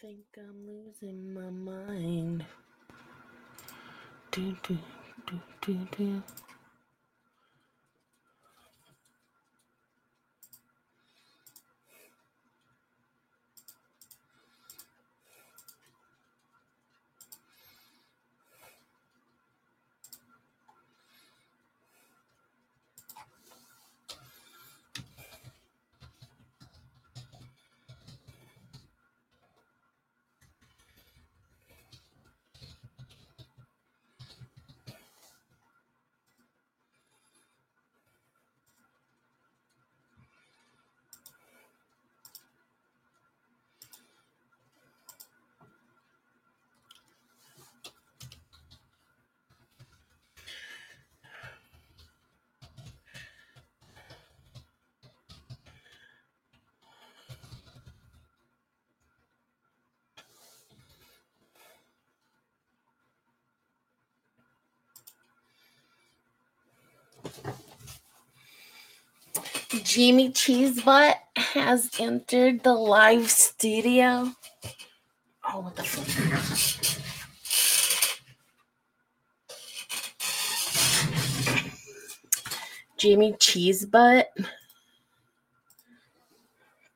think I'm losing my mind. Do, do, do, do, do. Jamie Cheesebutt has entered the live studio. Oh, what the fuck? Jamie Cheesebutt.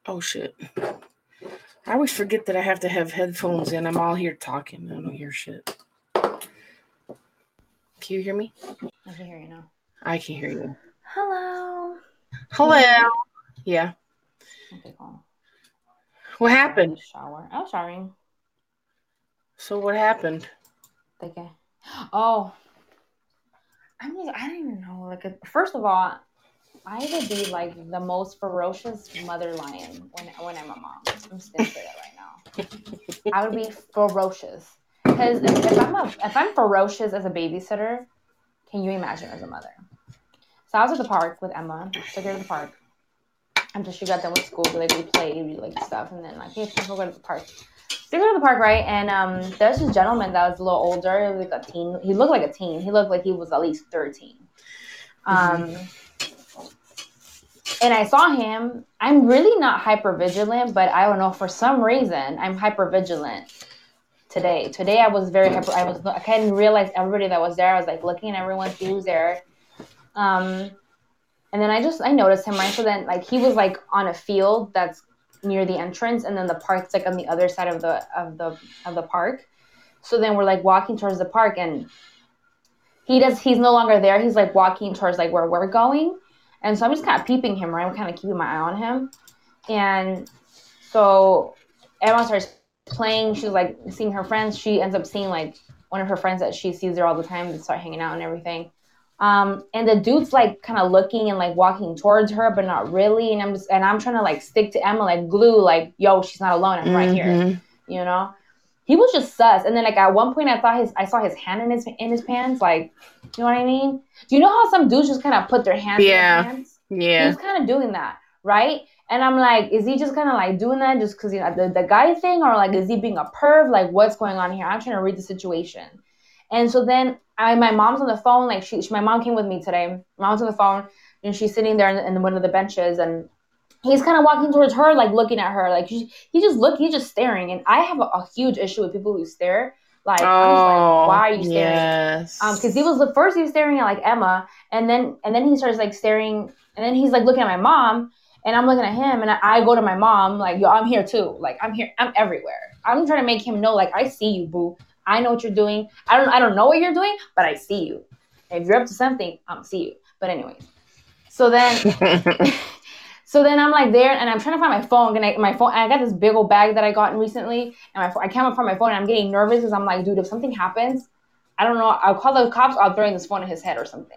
Oh shit. I always forget that I have to have headphones in. I'm all here talking. I don't hear shit. Can you hear me? I can hear you now. I can hear you. Hello. Hello. Yeah. Okay. What happened? Shower. I was showering. So what happened? Okay. Uh, oh. I'm just, I don't even know. Like, uh, first of all, I would be like the most ferocious mother lion when when I'm a mom. I'm just gonna say that right now. I would be ferocious because if, if I'm a if I'm ferocious as a babysitter, can you imagine as a mother? So I was at the park with Emma. Took her to the park. Until she got done with school, we, like we played, we like stuff, and then like, hey, let's go to the park. So we go to the park, right? And um, there's this gentleman that was a little older, was like a teen. He looked like a teen. He looked like he was at least 13. Um, and I saw him. I'm really not hyper vigilant, but I don't know for some reason I'm hyper vigilant today. Today I was very hyper. I was I couldn't realize everybody that was there. I was like looking at everyone see who's there. Um, and then I just I noticed him right. So then like he was like on a field that's near the entrance, and then the park's like on the other side of the of the of the park. So then we're like walking towards the park, and he does. He's no longer there. He's like walking towards like where we're going, and so I'm just kind of peeping him. Right, I'm kind of keeping my eye on him, and so Emma starts playing. She's like seeing her friends. She ends up seeing like one of her friends that she sees there all the time. They start hanging out and everything. Um, and the dude's like kind of looking and like walking towards her, but not really. And I'm just and I'm trying to like stick to Emma like glue, like, yo, she's not alone. I'm right here. Mhm. You know? He was just sus. And then like at one point I thought his I saw his hand in his in his pants, like, you know what I mean? Do you know how some dudes just kind of put their hands Yeah. in their pants? Yeah. He's kind of doing that, right? And I'm like, is he just kind of like doing that just because you know the, the guy thing, or like is he being a perv? Like, what's going on here? I'm trying to read the situation. And so then I, my mom's on the phone. Like she, she, my mom came with me today. My mom's on the phone, and she's sitting there in, in one of the benches, and he's kind of walking towards her, like looking at her. Like he, he just look, he's just staring. And I have a, a huge issue with people who stare. Like, I'm just like, why are you staring? Yes. um because he was the first he was staring at like emma and then and then he starts like staring and then he's like looking at my mom and i'm looking at him and i, I go to my mom like yo i'm here too like i'm here i'm everywhere i'm trying to make him know like i see you boo i know what you're doing i don't i don't know what you're doing but i see you if you're up to something i'm see you but anyways so then so then I'm like there, and I'm trying to find my phone. And I, my phone, I got this big old bag that I got recently, and my I can't find my phone. And I'm getting nervous because I'm like, dude, if something happens, I don't know. I'll call the cops. I'll throw this phone in his head or something.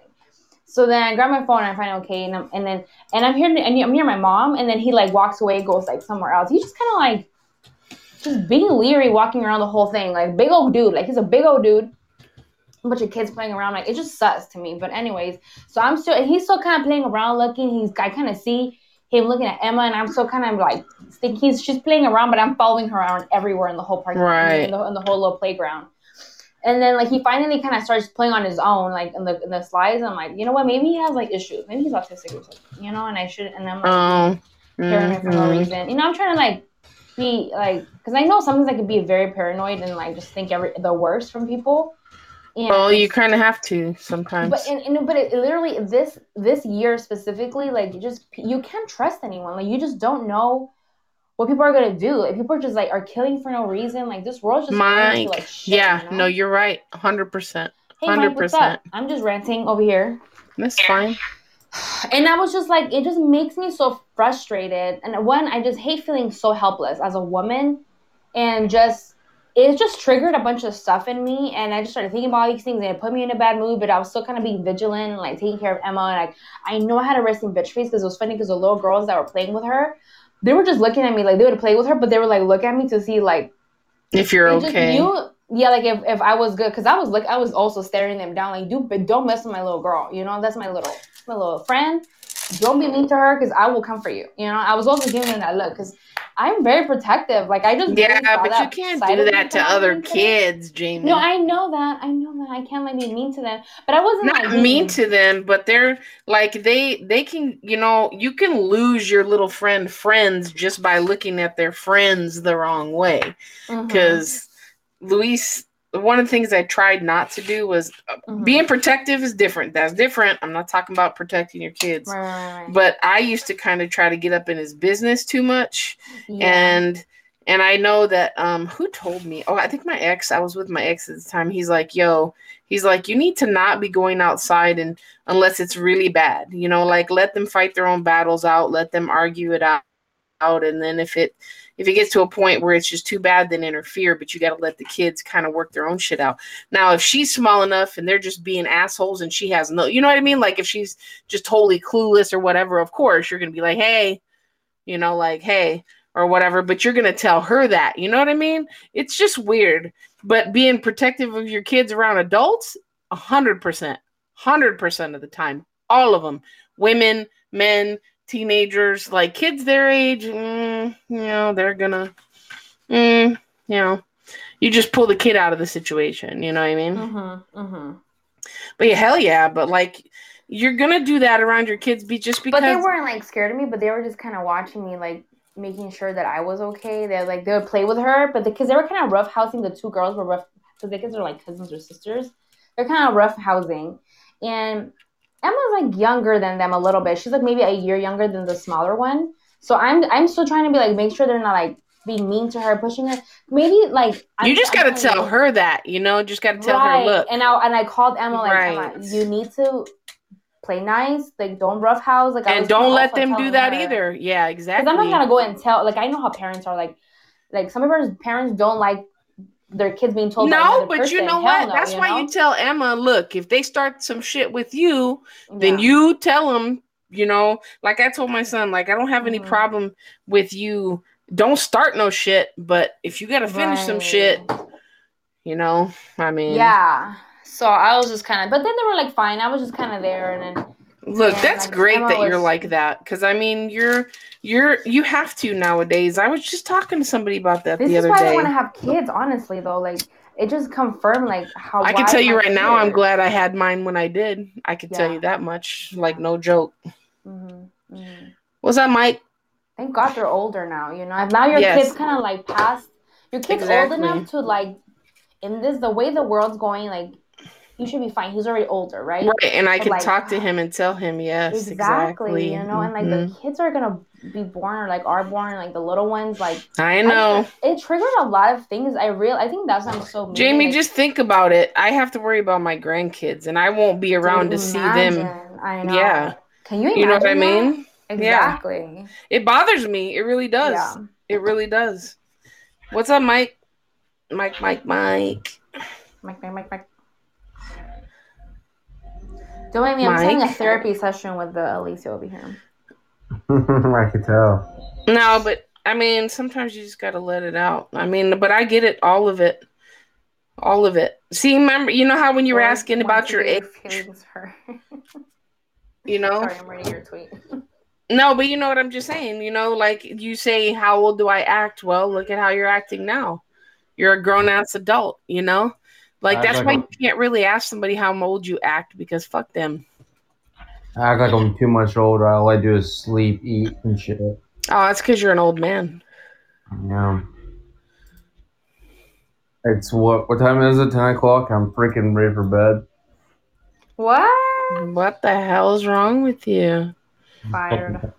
So then I grab my phone and I find it okay, and, I'm, and then and I'm here, and I'm near my mom, and then he like walks away, goes like somewhere else. He's just kind of like just being leery, walking around the whole thing, like big old dude. Like he's a big old dude. A bunch of kids playing around, like it just sus to me. But anyways, so I'm still, he's still kind of playing around, looking. He's, I kind of see him looking at Emma, and I'm still kind of like thinking he's she's playing around, but I'm following her around everywhere in the whole park, Right. in the, in the whole little playground. And then like he finally kind of starts playing on his own, like in the in the slides. I'm like, you know what? Maybe he has like issues. Maybe he's autistic or something, you know. And I should, and I'm like hearing it for no mhm. reason. You know, I'm trying to like be like, because I know sometimes I can be very paranoid and like just think every the worst from people. And well, you kind of have to sometimes. But and, and but it literally this this year specifically, like you just you can't trust anyone. Like you just don't know what people are gonna do. If people are just like are killing for no reason, like this world's just Mike. To, like, shit, yeah, you know? no, you're right, hundred percent. Hey, Mike, what's up? I'm just ranting over here. That's fine. And I was just like, it just makes me so frustrated. And one, I just hate feeling so helpless as a woman, and just it just triggered a bunch of stuff in me. And I just started thinking about all these things. And it put me in a bad mood, but I was still kind of being vigilant and like taking care of Emma. And like I know I had a resting bitch face because it was funny because the little girls that were playing with her, they were just looking at me like they would play with her, but they were like look at me to see like if you're okay. Knew, yeah, like if, if I was good, because I was like I was also staring them down, like do but don't mess with my little girl, you know, that's my little my little friend. Don't be mean to her because I will come for you. You know, I was also giving them that look because I'm very protective. Like I just yeah, but you can't do that to other kids, Jamie. No, I know that. I know that. I can't like be mean to them, but I wasn't not like, mean to them. But they're like they they can you know you can lose your little friend friends just by looking at their friends the wrong way because mm-hmm. Luis one of the things I tried not to do was uh, mm-hmm. being protective is different. That's different. I'm not talking about protecting your kids. Right. But I used to kind of try to get up in his business too much. Yeah. And and I know that um who told me? Oh, I think my ex, I was with my ex at the time. He's like, "Yo, he's like, you need to not be going outside and unless it's really bad. You know, like let them fight their own battles out, let them argue it out out and then if it if it gets to a point where it's just too bad, then interfere. But you got to let the kids kind of work their own shit out. Now, if she's small enough and they're just being assholes and she has no, you know what I mean? Like if she's just totally clueless or whatever, of course you're gonna be like, hey, you know, like hey or whatever. But you're gonna tell her that, you know what I mean? It's just weird. But being protective of your kids around adults, a hundred percent, hundred percent of the time, all of them, women, men, teenagers, like kids their age, mm, you know, they're gonna, mm, you know, you just pull the kid out of the situation. You know what I mean? Mm-hmm, mm-hmm. But yeah, hell yeah. But like, you're gonna do that around your kids, be just because. But they weren't like scared of me, but they were just kind of watching me, like making sure that I was okay. They like they would play with her, but because the, they were kind of rough housing the two girls were rough because the kids are like cousins or sisters. They're kind of rough housing, and Emma's like younger than them a little bit. She's like maybe a year younger than the smaller one. So I'm I'm still trying to be like make sure they're not like being mean to her, pushing her. Maybe like I'm, you just got to tell her that you know, just got to tell right. her look. And I and I called Emma like right. Emma, you need to play nice, like don't roughhouse, like and don't let them do that her. either. Yeah, exactly. Because I'm not gonna go and tell. Like I know how parents are. Like like some of our parents don't like their kids being told no but person. you know Hell what no, that's you why know? you tell emma look if they start some shit with you yeah. then you tell them you know like i told my son like i don't have any mm-hmm. problem with you don't start no shit but if you gotta finish right. some shit you know i mean yeah so i was just kind of but then they were like fine i was just kind of there and then Look, that's great that was... you're like that because I mean, you're you're you have to nowadays. I was just talking to somebody about that this the other day. This is why I want to have kids. Honestly, though, like it just confirmed like how I can tell you right now. I'm glad I had mine when I did. I can yeah. tell you that much. Like no joke. Mm-hmm. Mm-hmm. What's that, Mike? Thank God they're older now. You know, now your yes. kids kind of like past. Your kids exactly. old enough to like in this the way the world's going. Like you should be fine. He's already older, right? Right, and I can like, talk to him and tell him, yes, exactly. exactly. You know, and like mm-hmm. the kids are gonna be born or like are born, like the little ones, like I know I, it triggered a lot of things. I real, I think that's I'm so. Jamie, like, just think about it. I have to worry about my grandkids, and I won't be around to see them. I know. Yeah. Can you? you know what I mean? Exactly. Yeah. It bothers me. It really does. Yeah. It really does. What's up, Mike? Mike, Mike, Mike. Mike, Mike, Mike, Mike. Don't mind me. I'm having a therapy session with the Alicia over here. I could tell. No, but I mean, sometimes you just got to let it out. I mean, but I get it, all of it, all of it. See, remember, you know how when you were asking about your age, you know. Sorry, I'm reading your tweet. No, but you know what I'm just saying. You know, like you say, how old do I act? Well, look at how you're acting now. You're a grown ass adult. You know. Like that's like why you can't really ask somebody how old you act because fuck them. I act like I'm too much older. All I do is sleep, eat, and shit. Oh, that's because you're an old man. Yeah. It's what? What time is it? Ten o'clock. I'm freaking ready for bed. What? What the hell is wrong with you? Fired.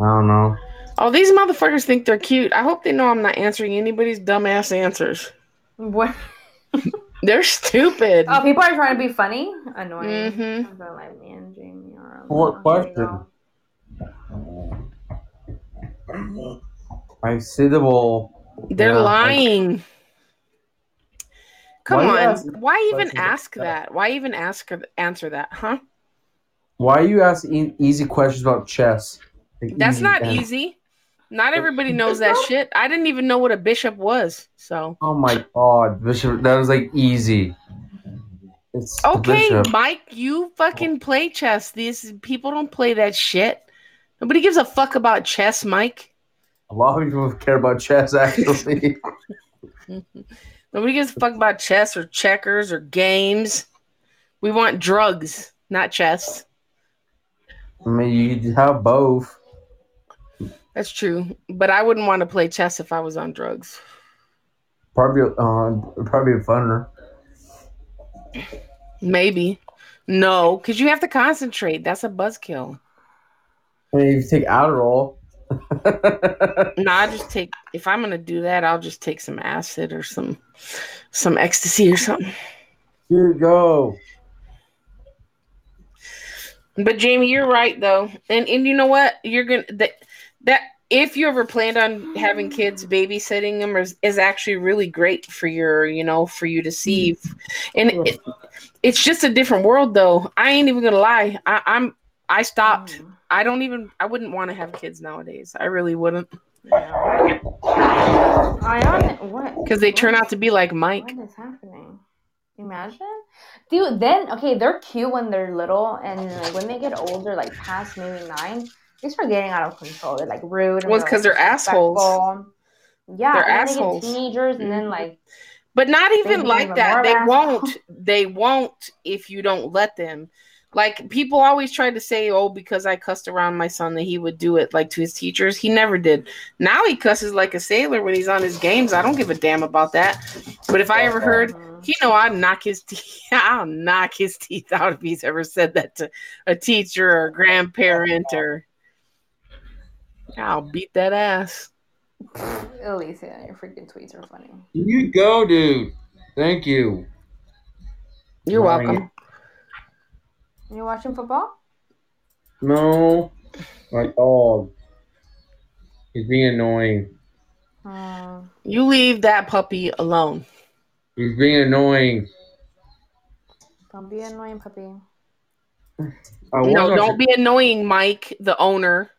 I don't know. Oh, these motherfuckers think they're cute. I hope they know I'm not answering anybody's dumbass answers. What? They're stupid. Oh, people are trying to be funny. Annoying. Mm-hmm. But like me and Jamie are. What Here. I see the ball. They're Yeah, lying. Come Why on. ask Why even ask that? that? Why even ask or answer that, huh? Why are you ask e- easy questions about chess? Like, That's easy not things. easy. Not everybody knows that shit. I didn't even know what a bishop was. So Oh my god, Bishop, that was like easy. It's okay, Mike, you fucking play chess. These people don't play that shit. Nobody gives a fuck about chess, Mike. A lot of people care about chess actually. Nobody gives a fuck about chess or checkers or games. We want drugs, not chess. I mean, you have both. That's true. But I wouldn't want to play chess if I was on drugs. Probably, uh, probably funner. Maybe. No, because you have to concentrate. That's a buzzkill. I mean, if you take Adderall. No, I just take if I'm gonna do that, I'll just take some acid or some some ecstasy or something. Here you go. But Jamie, you're right though. And and you know what? You're gonna that that if you ever planned on having kids, babysitting them is, is actually really great for your, you know, for you to see. And it, it's just a different world though. I ain't even gonna lie. I, I'm I stopped. Mm. I don't even I wouldn't want to have kids nowadays. I really wouldn't. Yeah. I on what? Because they turn out to be like Mike. What is happening? Imagine, dude. Then okay, they're cute when they're little, and like when they get older, like past maybe nine, they start getting out of control. They're like rude. Well, it's 'cause they're assholes. Yeah, They're assholes. They teenagers, and then Mhm. like But not even like that. They won't. They won't if you don't let them. Like people always try to say, "Oh, because I cussed around my son, that he would do it like to his teachers." He never did. Now he cusses like a sailor when he's on his games. I don't give a damn about that. But if I ever heard, he know I'd knock his teeth. I'll knock his teeth out if he's ever said that to a teacher or a grandparent or. I'll beat that ass. Alicia, your freaking tweets are funny. You go, dude. Thank you. You're Right. welcome. You watching football? No, my dog. He's being annoying. Hmm. You leave that puppy alone. He's being annoying. Don't be annoying, puppy. I No, don't be annoying, Mike, the owner.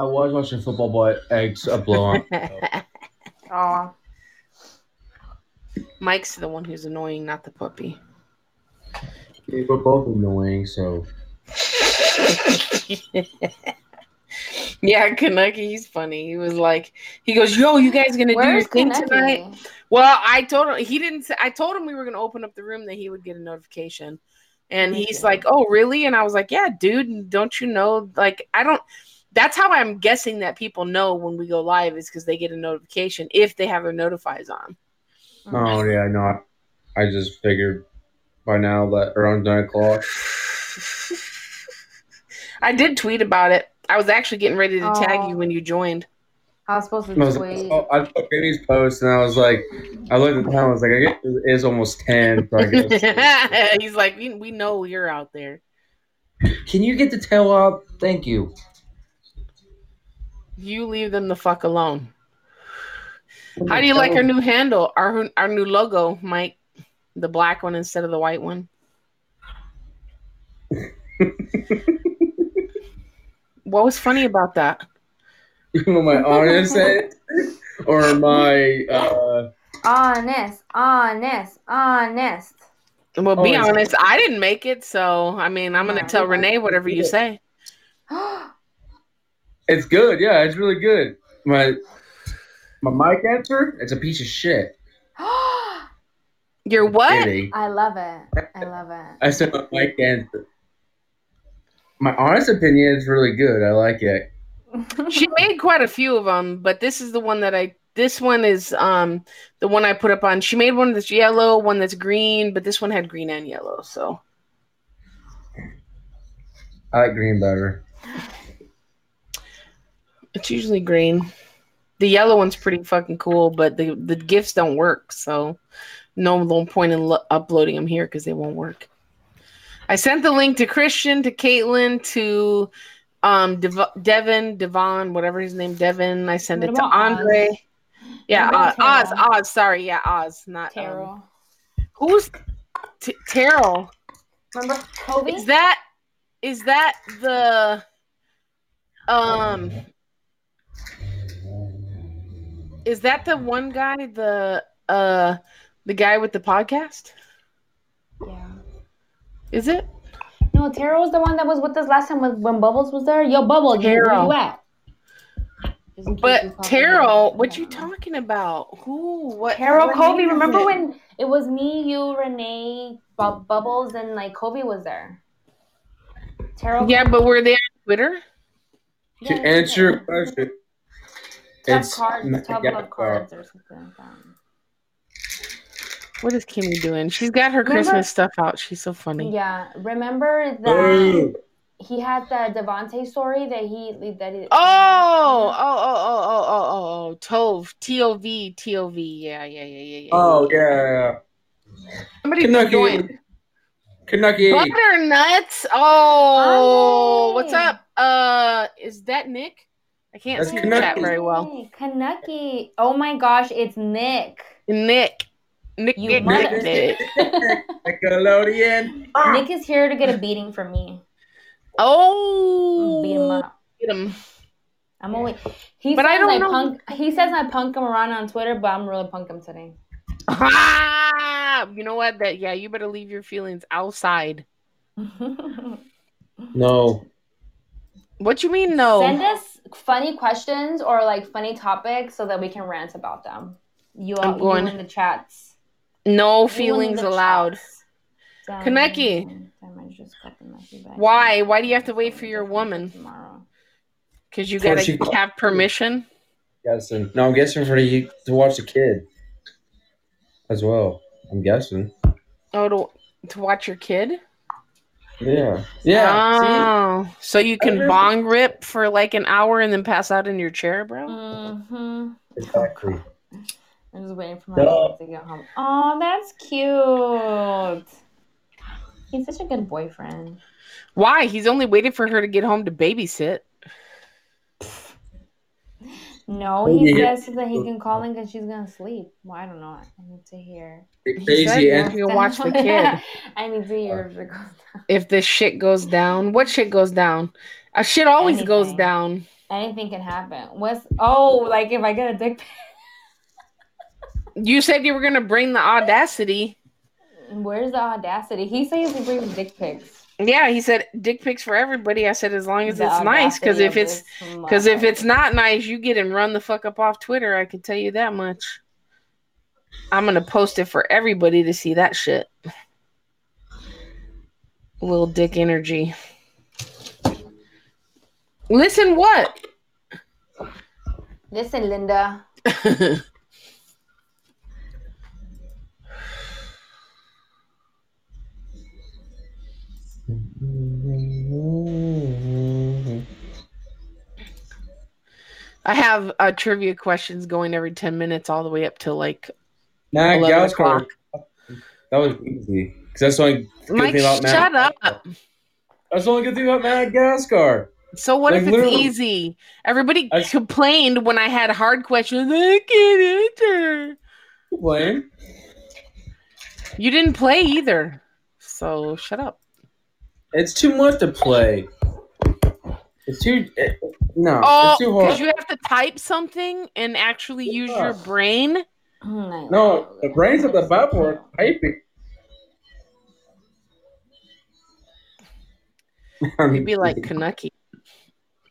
I was watching football, but eggs a blow on. Oh, Mike's the one who's annoying, not the puppy. We're both annoying, so yeah, Kaneki, he's funny. He was like, he goes, "Yo, you guys gonna do your where's thing Kaneki? tonight?" Well, I told him he didn't. Say, I told him we were gonna open up the room that he would get a notification, and he's Okay. like, "Oh, really?" And I was like, "Yeah, dude. Don't you know? Like, I don't." That's how I'm guessing that people know when we go live is because they get a notification if they have their notifies on. oh yeah, no. I just figured by now that around nine o'clock. I did tweet about it. I was actually getting ready to tag Oh. you when you joined. I was supposed to I was tweet. oh, I saw Vinny's post and I was like, I looked at the time. I was like, I guess it is almost ten. So I guess. He's like, we, we know you're out there. Can you get the tail up? Thank you. You leave them the fuck alone. How do you like our new handle, our our new logo, Mike? The black one instead of the white one. what was funny about that? my honest head or my uh Honest, honest, honest. Well, Oh, be it's- honest, I didn't make it, so I mean, I'm gonna Yeah. tell Renee whatever you say. it's good, yeah, it's really good. My my mic answer, it's a piece of shit. You're what? Kidding. I love it. I love it. I said my mic answer. My honest opinion is really good. I like it. she made quite a few of them, but this is the one that I. This one is um the one I put up on. She made one that's yellow, one that's green, but this one had green and yellow. So I like green better. it's usually green. The yellow one's pretty fucking cool, but the the gifts don't work. So no no point in lo- uploading them here because they won't work. I sent the link to Christian, to Caitlin, to um Dev- Devin, Devon, whatever his name, Devin. I sent What it to about Oz? Andre. Yeah, uh, Oz, Oz. Sorry, yeah, Oz, not um, who's T- Terrell? Remember Kobe? Is that is that the um is that the one guy the uh the guy with the podcast? yeah. Is it? No, Terrell was the one that was with us last time when, when Bubbles was there. Yo, Bubbles, you- where you at? Just in case you But pop Terrell, what you talking about? Who? What? Terrell, what Kobe. Remember it? when it was me, you, Renee, Bu- Bubbles, and like Kobe was there? Terrell. Yeah, but were they on Twitter? To answer your question, Top it's cards, Matt top Gaspar. of cards, or something like that. What is Kimmy doing? She's got her Remember- Christmas stuff out. She's so funny. Yeah, remember that Boom. he had the Devonte story that he that he. Oh, oh, oh, oh, oh, oh, oh, oh, Tove, T O V, T O V. Yeah, yeah, yeah, yeah, yeah. Oh yeah, somebody Kentucky. joined. Kentucky. Butternuts. Oh, Hi. what's up? Uh, is that Nick? I can't That's see the chat very well. Hey, Kaneki. Oh my gosh, it's Nick. Nick, Nick, You Nick, mother- Nick, Nick. Nickelodeon. Nick is here to get a beating from me. Oh, Beat him up. Get him. I'm always. He But says I don't I know- punk. He says I punk him around on Twitter, but I'm really punk him today. Ah, you know what? That yeah, you better leave your feelings outside. No. What you mean no? Send us funny questions or like funny topics so that we can rant about them. You I'm all going- you in the chats. no feelings allowed. Kaneki. damn, I just got the message back. Why? Why do you have to wait for your woman? Tomorrow. Because you gotta have permission. Guessing. No, I'm guessing for you to watch the kid as well. I'm guessing. Oh, to to watch your kid. Yeah. Yeah. Oh, so you can Okay. bong rip for like an hour and then pass out in your chair, bro. Mm-hmm. Exactly. I'm just waiting for my Duh. to get home. Oh, that's cute. He's such a good boyfriend. Why? He's only waiting for her to get home to babysit. No, he Yeah. says that he can call in because she's gonna sleep. Well, I don't know. I need to hear. He said Crazy you and can watch the kid. I need to hear if it goes down. If this shit goes down, what shit goes down? A shit always goes down. Anything can happen. What's oh, like if I get a dick pic? You said you were gonna bring the audacity. Where's the audacity? He says he brings dick pics. Yeah, he said dick pics for everybody. I said as long as The it's nice, because if it's because if it's not nice, you get and run the fuck up off Twitter. I can tell you that much. I'm gonna post it for everybody to see that shit. Little dick energy. Listen, what? listen, Linda. I have uh, trivia questions going every 10 minutes, all the way up to like Nah, 11 Gauss o'clock. That was easy. Because that's the only good Mike, thing about shut up. That's the only good thing about Madagascar. So what Like, if it's easy? Everybody I- complained when I had hard questions. I can't answer. Blame. You didn't play either. So shut up. It's too much to play. It's too. It, no, Oh, it's too hard. because you have to type something and actually use your brain. Hmm, no, the brain's of the bad for typing. You'd be like Kaneki.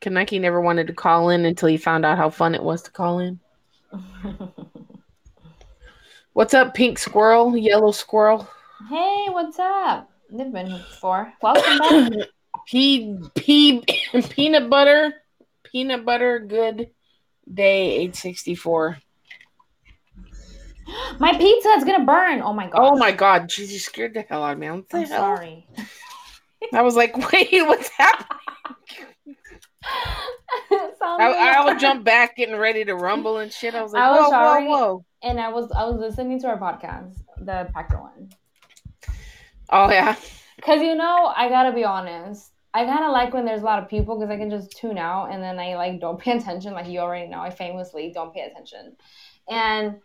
Kaneki never wanted to call in until he found out how fun it was to call in. What's up, pink squirrel, yellow squirrel? hey, what's up? They've been here before. Welcome back. Pea, pea, peanut butter, peanut butter good day 864. My pizza is gonna burn. Oh my god. Oh my god, jeez, you scared the hell out of me. I'm hell? sorry. I was like, wait, what's happening? I, I would jump back, getting ready to rumble and shit. I was like, I was whoa, sorry. whoa, whoa. and I was I was listening to our podcast, the Packer one. Oh yeah. Cause you know, I gotta be honest. I kind of like when there's a lot of people because I can just tune out and then I like don't pay attention. Like you already know, I famously don't pay attention. And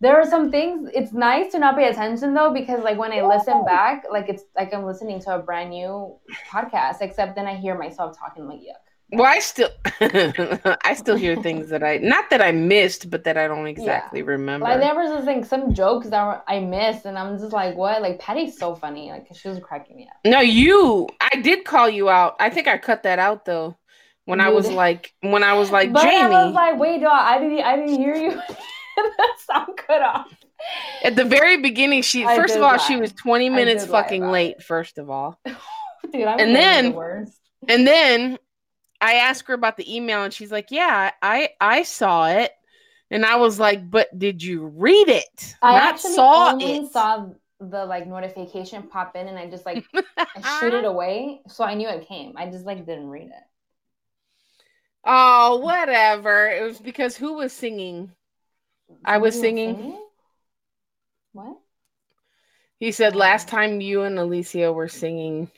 there are some things. It's nice to not pay attention though because like when I listen back, like it's like I'm listening to a brand new podcast. Except then I hear myself talking like yuck. Well, I still, I still hear things that I not that I missed, but that I don't exactly remember. Like there was just thing, some jokes that were, I missed, and I'm just like, what? Like Patty's so funny. Like she was cracking me up. no, you. I did call you out. I think I cut that out though. When I was like, when I was like, but Jamie, I was like, wait, dog, I didn't, I didn't hear you. that sound cut off. at the very beginning, she I first of all lie. she was twenty minutes fucking late. First of all, Dude, I'm And then- the worst. and then I asked her about the email, and she's like, "Yeah, I I saw it." And I was like, "But did you read it? I Not actually saw only it." saw the like notification pop in, and I just like I shoot it away, so I knew it came. I just like didn't read it. Oh, whatever. It was because who was singing? I was Somebody singing. What? He said last oh. time you and Alicia were singing,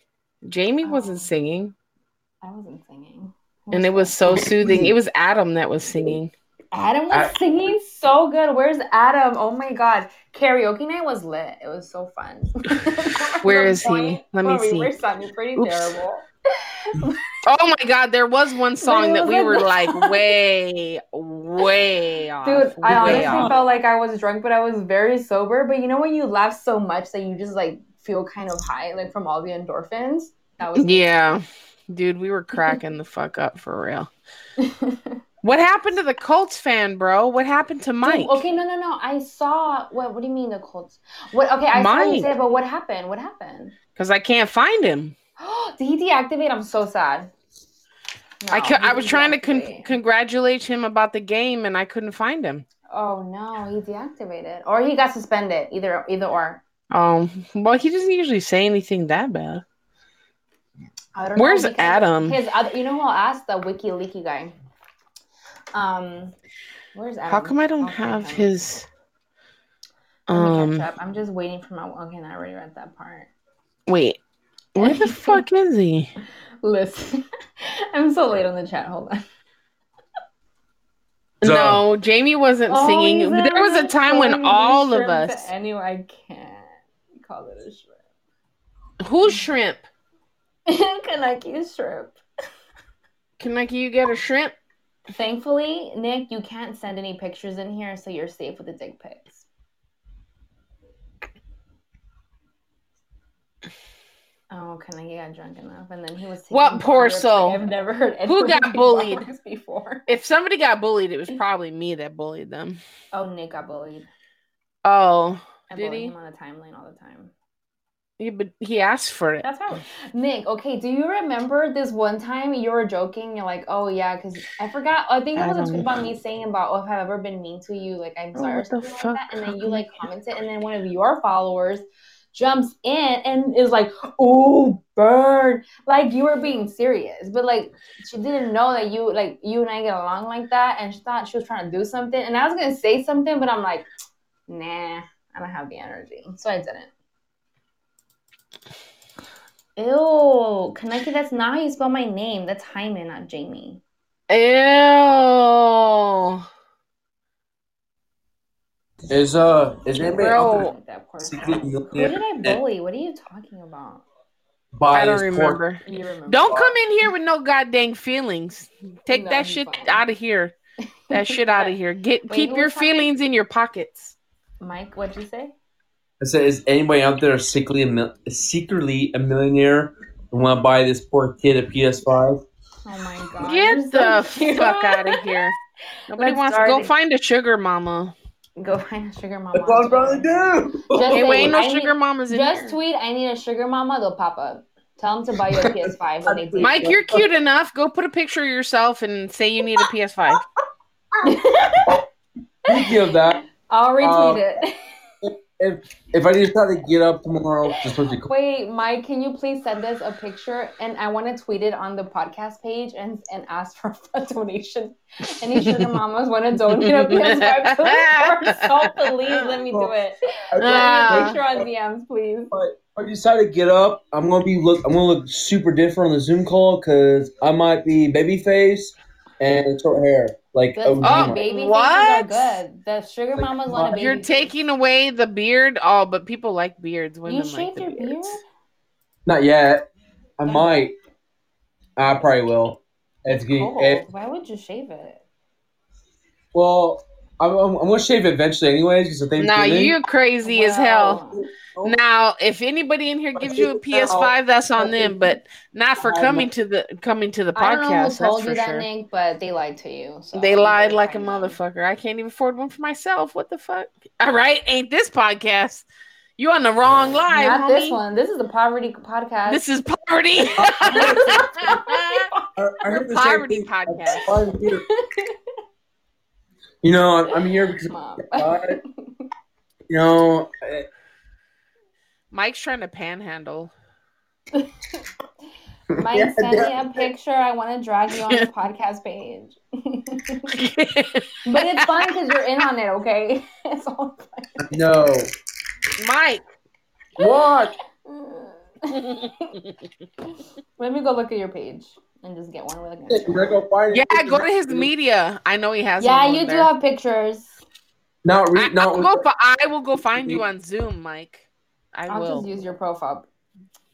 Jamie Oh. wasn't singing, I wasn't singing. and it was so soothing. It was Adam that was singing. Adam was I- singing so good. Where's Adam? Oh my god. Karaoke night was lit. It was so fun. Where is he? Let me see. we were sounding pretty Oops. terrible. Oh my God, there was one song that we like- were like way, way off. Dude, I way honestly off. felt like I was drunk, but I was very sober. But you know when you laugh so much that you just like feel kind of high, like from all the endorphins? That was Yeah, dude, we were cracking the fuck up for real. What happened to the Colts fan, bro? What happened to Mike? Dude, okay, no, no, no. I saw what? What do you mean the Colts? What? Okay, I saw you say, it, but what happened? What happened? Because I can't find him. Did he deactivate? I'm so sad. I No, he I was trying to con- congratulate him about the game, and I couldn't find him. Oh no, he deactivated, or he got suspended. Either, either or. Oh, well, he doesn't usually say anything that bad. I don't Where's because Adam? His other, you know who I'll ask the Wiki Leaky guy. Um, where's Adam? How come I don't I'll have him. his? Um, catch up. I'm just waiting for my. Okay, I already read that part. wait, where the fuck is he? Listen, I'm so late on the chat. Hold on. So- no, Jamie wasn't Oh, singing. he's There was a time when all of shrimp us. Anyway, I can't call it a shrimp. Who's shrimp? Kaneki shrimp. Can like you get a shrimp? Thankfully, Nick, you can't send any pictures in here, so you're safe with the dick pics. Oh, Kaneki got drunk enough, and then he was. What poor soul? I've never heard Who got bullied? before. If somebody got bullied, it was probably me that bullied them. Oh, Nick got bullied. Oh, I Did he? him on the timeline all the time. Yeah, but he asked for it. That's right. Nick, okay, do you remember this one time you were joking? You're like, oh yeah, because I forgot. I think it was a tweet about me saying about, oh, if I've ever been mean to you, like I'm Oh, sorry, or what the something fuck? like that. And then you How like commented, and then one of your followers jumps in and is like, oh, burn. Like you were being serious, but like she didn't know that you like you and I get along like that, and she thought she was trying to do something. And I was gonna say something, but I'm like, nah, I don't have the energy, so I didn't. Ew, Kaneki, that's not how you spell my name. That's Hyman, not Jamie. Ew. Is uh is anybody Bro. out there that poor secretly. Who did I bully? What are you talking about? buys I don't pork? remember. You remember? Don't come in here with no goddamn feelings. Take No, that he's shit fine. out of here. That shit out of here. Get Wait, keep who your was talking? feelings in your pockets. Mike, what'd you say? I said, is anybody out there secretly a mil- secretly a millionaire and want to buy this poor kid a PS5? Oh my god. Get the cute. fuck out of here. Nobody Let's wants to go find a sugar mama. Go find a sugar mama. That's what I'm trying to do. Just Hey, say, we ain't no I need- sugar mamas in Just here. tweet, I need a sugar mama, they'll pop up. Tell them to buy you a PS5 when they do. Mike, you're cute enough. Go put a picture of yourself and say you need a PS5. Speaking of that, I'll retweet Um, it. if if I decide to get up tomorrow, just let you. Wait, Mike, can you please send us a picture? And I want to tweet it on the podcast page and, and ask for a donation. Any sugar mamas want to donate a PS5 to me so, please let me do it. Send me Ah. picture on DMs, please. But if I decide to get up, I'm gonna be look. I'm gonna look super different on the Zoom call because I might be baby face and short hair, like Good. OG. Oh, Mike. baby faces are good. The sugar Like, mamas want a baby You're face. taking away the beard. Oh, but people like beards. You Women like shaved the your beard? beards. Not yet. I might. I probably will. It's getting. It, Why would you shave it? well, I'm, I'm, I'm gonna shave eventually, anyways. Because if they Nah, you're crazy as hell. Well, Now, if anybody in here gives you a PS5, that's on oh, them, but not for coming to the coming to the podcast. I don't know who podcast. told That's you that, sure. Nick, but they lied to you. So They lied like a motherfucker. I can't even afford one for myself. What the fuck? All right, ain't this podcast? You on the wrong live, Not homie. this one. This is the poverty podcast. This is party. I, I heard the Poverty podcast. I'm here. You know, I'm, I'm here because Mom. I- you know. eh, Mike's trying to panhandle. Mike, Yeah, send me a picture. I want to drag you on the podcast page. but it's fun because you're in on it, okay? It's all fun. No. Mike. What? Let me go look at your page and just get one. We're looking at We're gonna go find yeah, go to his media. I know he has. Yeah, you do there. have pictures. Not I, re- I, not will go, fi- I will go find you on Zoom, Mike. I I'll will. just use your profile.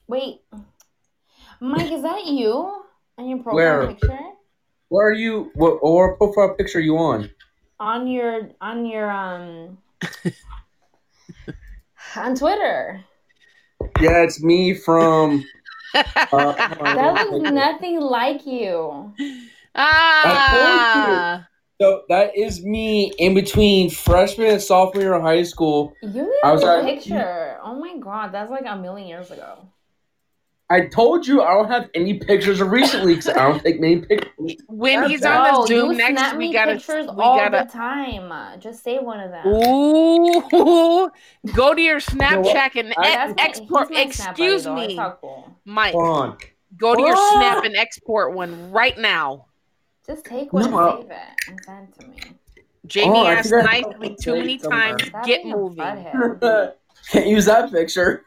Wait, Mike, is that you on your profile Where? picture? Where are you? What or profile picture are you on? On your on your um on Twitter. Yeah, it's me from. Uh, That let me looks nothing like you. ah, So that is me in between freshman and sophomore year of high school. You need I a was at- picture. Oh my god, that's like a million years ago. I told you I don't have any pictures of recently because I don't take many pictures. when he's on the Oh, Zoom you next, snap we me gotta. pictures We all gotta. the time. Uh, Just say one of them. Ooh, go to your Snapchat and I- ex- export. my Excuse though. Me, not cool. Mike. Hold on. Go to your What? Snap and export one right now. Just take one No. and save it and send to me. Jamie Oh, asked I- nicely too many somewhere. times. Stop Get moving. Can't use that picture.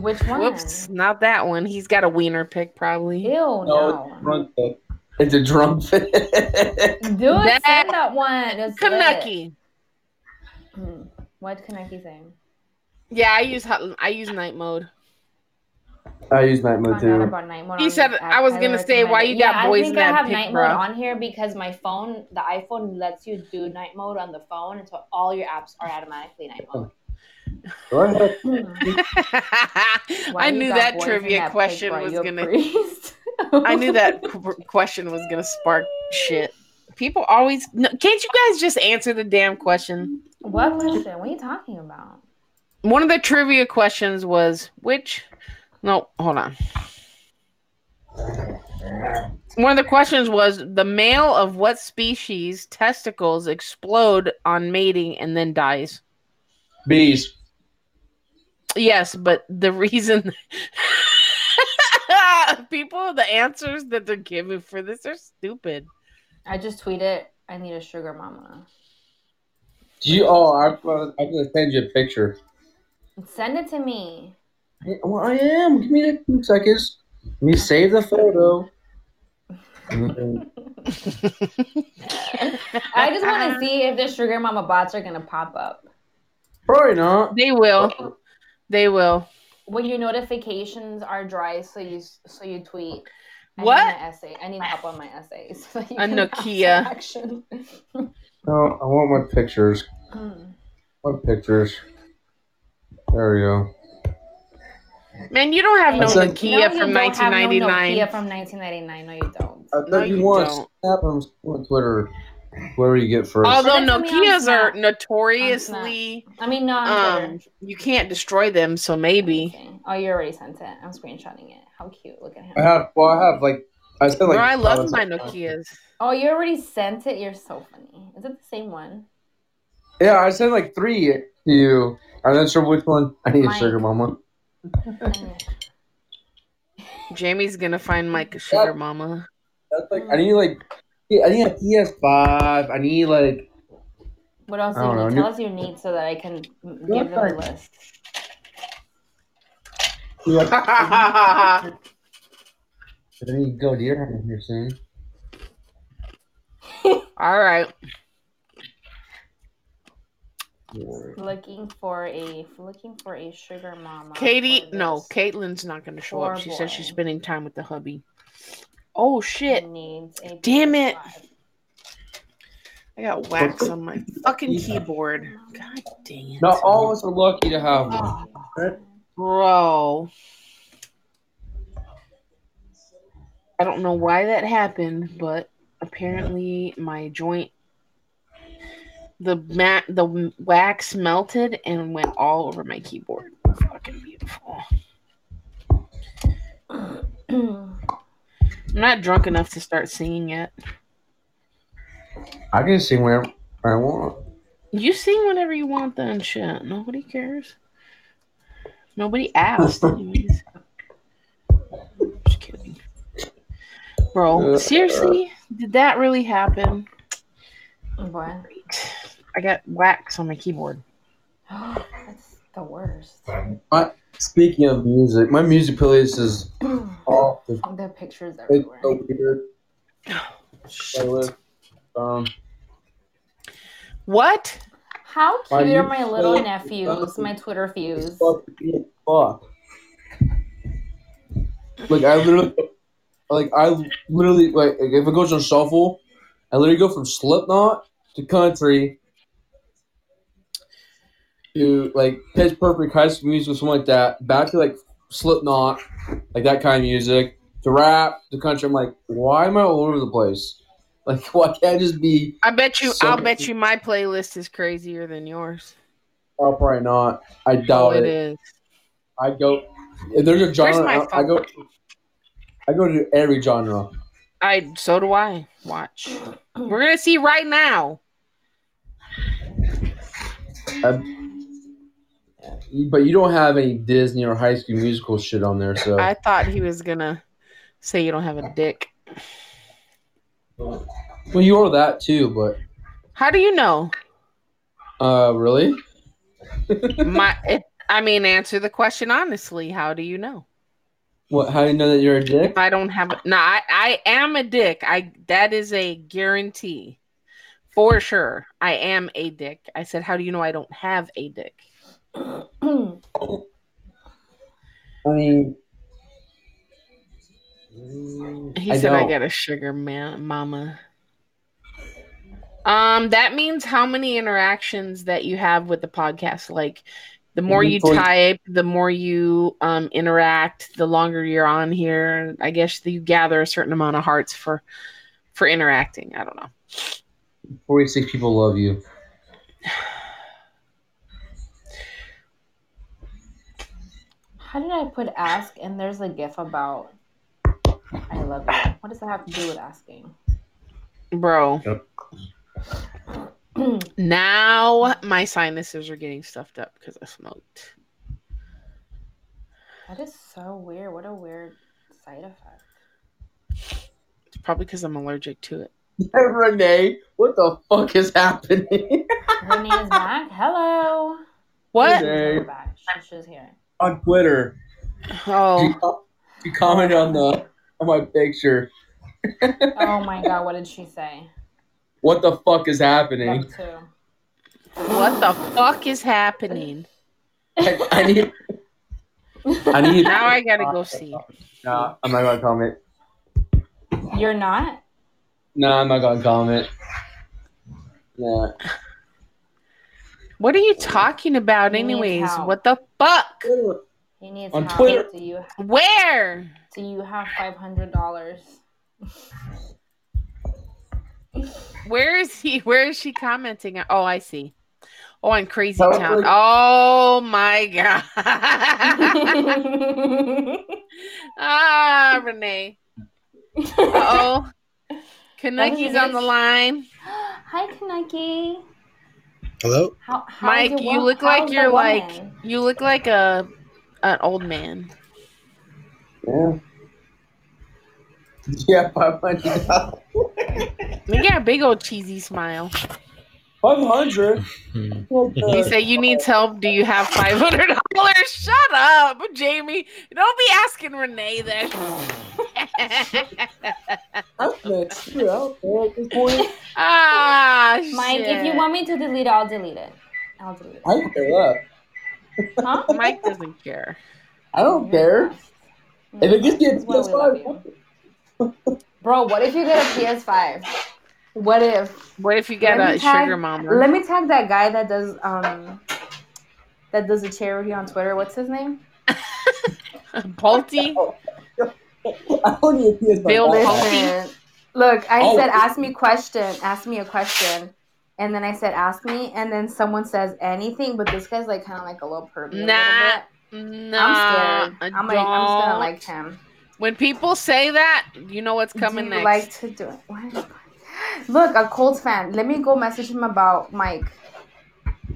Which one? Whoops, not that one. He's got a wiener pick, probably. Ew, No, no. it's a drunk fit. It's a drunk fit. Do it. That- Send that one. Just do. Kanucky. Hmm. What Kaneki saying? Yeah, I use hot- I use night mode. I use night mode Found too. about night mode He said- I was app. gonna say, why recommend you it. got yeah, boys I think in I have pic, night bro? mode on here because my phone, the iPhone, lets you do night mode on the phone, and so all your apps are automatically night mode. Go ahead. Hmm. Why I knew that trivia that question was gonna. priest? I knew that question was gonna spark shit. People always. No, can't you guys just answer the damn question? What question? What are you talking about? One of the trivia questions was which. No, hold on. One of the questions was the male of what species testicles explode on mating and then dies. Bees. Yes, but the reason people the answers that they're giving for this are stupid. I just tweeted, I need a sugar mama. Do you? Oh, I'm gonna, I'm gonna send you a picture. Send it to me. Well, I am. Give me two seconds. Let me save the photo. I just want to see if the sugar mama bots are gonna pop up. Probably not. They will. They will. When your notifications are dry, so you so you tweet. I What? Need my essay. I need help on my essays. So A Nokia. Action. No, I want my pictures. Mm. What pictures? There we go. Man, you don't have no That's like- Nokia No, from don't have no 1999. Nokia from 1999. No, you don't. I No, you you want don't. snap on Twitter. Where you get first? Although Send it to me on Nokias are notoriously, I mean, no, on um, you can't destroy them. So maybe see. Oh, you already sent it. I'm screenshotting it. How cute! Look at him. I have. Well, I have like. I said like. Bro, I love my Nokias. Oh, you already sent it. You're so funny. Is it the same one? Yeah, I sent like three to you. I'm not sure which one. I need a sugar mama. Jamie's gonna find Mike a sugar mama. That's like I need like. Yeah, I need a PS5. I need like. What else do I you don't need? Tell us your needs so that I can give them a list. I need to go deer hunting here soon. All right. Looking for a looking for a sugar mama. Katie, no, this. Caitlin's not gonna show up. Poor She says she's spending time with the hubby. Oh shit. Needs a Damn it. I got wax on my fucking keyboard. God dang it. Not all of us are lucky to have one. Oh. Bro. I don't know why that happened, but apparently my joint the mat the wax melted and went all over my keyboard. Fucking beautiful. I'm not drunk enough to start singing yet. I can sing whenever I want. You sing whenever you want then shit. Nobody cares. Nobody asked anyways. Just kidding. Bro, uh, seriously? Did that really happen? what? Great. I got wax on my keyboard. That's the worst. Speaking of music, my music playlist is off the the pictures it's everywhere. so weird. Playlist. Um, What? How cute you are my little nephews, my Twitter fuse? fuck, fuck. Like I literally, like I literally, like if it goes on shuffle, I literally go from Slipknot to country to like Pitch Perfect, High School Musical, something like that. Back to like Slipknot, like that kind of music. To rap, to country. I'm like, why am I all over the place? Like, why can't I just be? I bet you So- I'll bet you my playlist is crazier than yours. Oh, probably not. I Oh, doubt it it. is. I go. If there's a genre, I, I go. I go to every genre. I so do I. Watch. We're gonna see right now. But you don't have any Disney or High School Musical shit on there, so I thought he was gonna say you don't have a dick. well, you are that too. But How do you know? uh, really, My, it, I mean, answer the question honestly. How do you know? what? How do you know that you're a dick? If I don't have, a, no, I, I am a dick. I that is a guarantee, for sure. I am a dick. I said, how do you know I don't have a dick? I mean, He I said I don't. got a sugar man, mama. Um, that means how many interactions that you have with the podcast. Like, the more you type, the more you um interact, the longer you're on here. I guess you gather a certain amount of hearts for for interacting. I don't know. forty-six people love you. How did I put ask and there's a gif about I love you? What does that have to do with asking? Bro, that now my sinuses are getting stuffed up because I smoked. That is so weird. What a weird side effect. It's probably because I'm allergic to it. Renee, what the fuck is happening Renee is back. Hello. What? Hey. We're back. She's here. On Twitter? Oh, You, you commented on the on my picture. Oh my god, what did she say? What the fuck is happening? What the fuck is happening? I, I need. I need. Now I gotta go see. Nah, I'm not gonna comment. You're not? No, I'm not gonna comment. Yeah. What are you talking about, He anyways? What the fuck? He needs On help. Twitter. Do you Where? do you have five hundred dollars? Where is he? Where is she commenting? Oh, I see. Oh, on Crazy Probably- Town. Oh my god. ah, Renee. oh. Kanucky's on the line. Hi, Kanucky. Hello? How, how's Mike, you wo- look like you're like woman? you look like a an old man. Yeah. Yeah, five hundred dollars. You got a big old cheesy smile. Five hundred. You say you need help. Do you have five hundred dollars? Shut up, Jamie. Don't be asking Renee that. That's next year out there at this point. ah, Mike, if you want me to delete it, I'll delete it. I'll delete it. I don't care that. Huh? Mike doesn't care. I don't care. If it just gets me a That's why we love PS5, you. Bro, what if you get a PS5? What if? What if you get a tag- sugar mama? Let me tag that guy that does um that does a charity on Twitter. What's his name? Paulty. I don't need a PS5. Bill I- look, I Oh. said ask me question, ask me a question, and then I said ask me, and then someone says anything, but this guy's like kind of like a little pervy. a Nah. Nah, I'm scared. I'm like, I'm just gonna like him. When people say that, you know what's coming Do you next. like to do it? What? Look, a Colts fan. Let me go message him about Mike.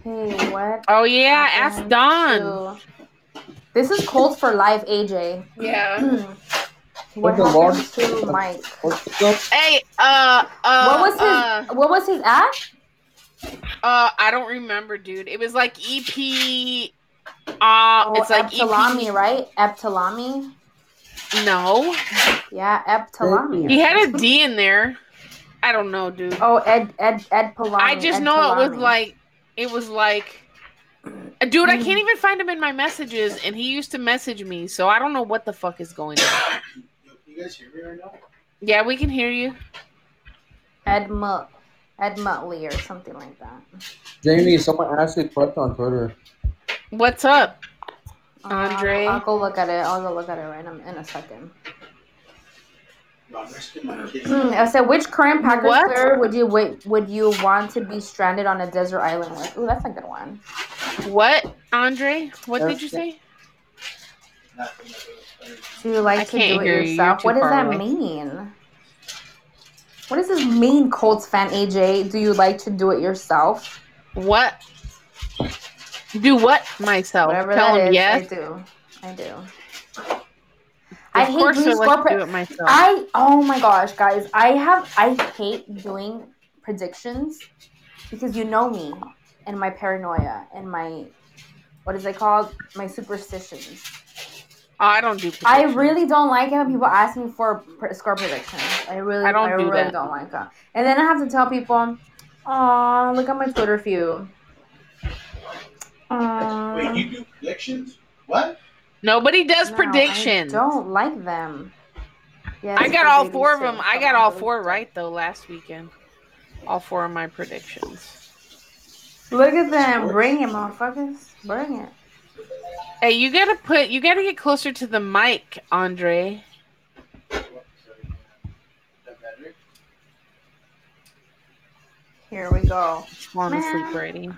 Hey, what? oh yeah, ask happened Don. to- This is Colts for life, AJ. Yeah. what What's the happened largest- to Mike? Hey, uh, uh, What was his? Uh, what was his at? uh, I don't remember, dude. It was like EP. Uh, Oh, it's like Eptalami, EP. right? Eptalami. No, Yeah, Eptalami. he had a D in there. I don't know, dude. Oh, Ed Ed Ed Palami. I just Ed know it was like, it was like, dude. I can't even find him in my messages, and he used to message me, so I don't know what the fuck is going on. You guys hear me right now? Yeah, we can hear you. Ed Mut Ed Muttley or something like that. Jamie, someone asked you a question on Twitter. What's up? Uh, Andre? I'll go look at it. I'll go look at it right in, in a second. No, I'm resting my kids. Hmm, I said, which current Packers What? player would you would, would you want to be stranded on a desert island with? Ooh, that's a good one. What, Andre? What did you say? Nothing else. Do you like to do it yourself? What does that away. mean? What does this mean, Colts fan AJ? Do you like to do it yourself? What? Do what myself? Whatever Tell that him yes. I do. I do. Of I hate doing I like do it myself. I oh my gosh, guys, I have I hate doing predictions because you know me and my paranoia and my what is it called? My superstitions. I don't do. I really don't like it when people ask me for pr- score predictions. I really, I don't do really that. don't like that. And then I have to tell people, "Oh, look at my Twitter feud." Aw. Wait, you um, do predictions? What? Nobody does No, predictions. I don't like them. Yes, I got all four of too. them. I got all four right though last weekend. All four of my predictions. Look at them. Bring it, motherfuckers. Bring it. Hey, you gotta put. You gotta get closer to the mic, Andre. Here we go. Falling asleep already.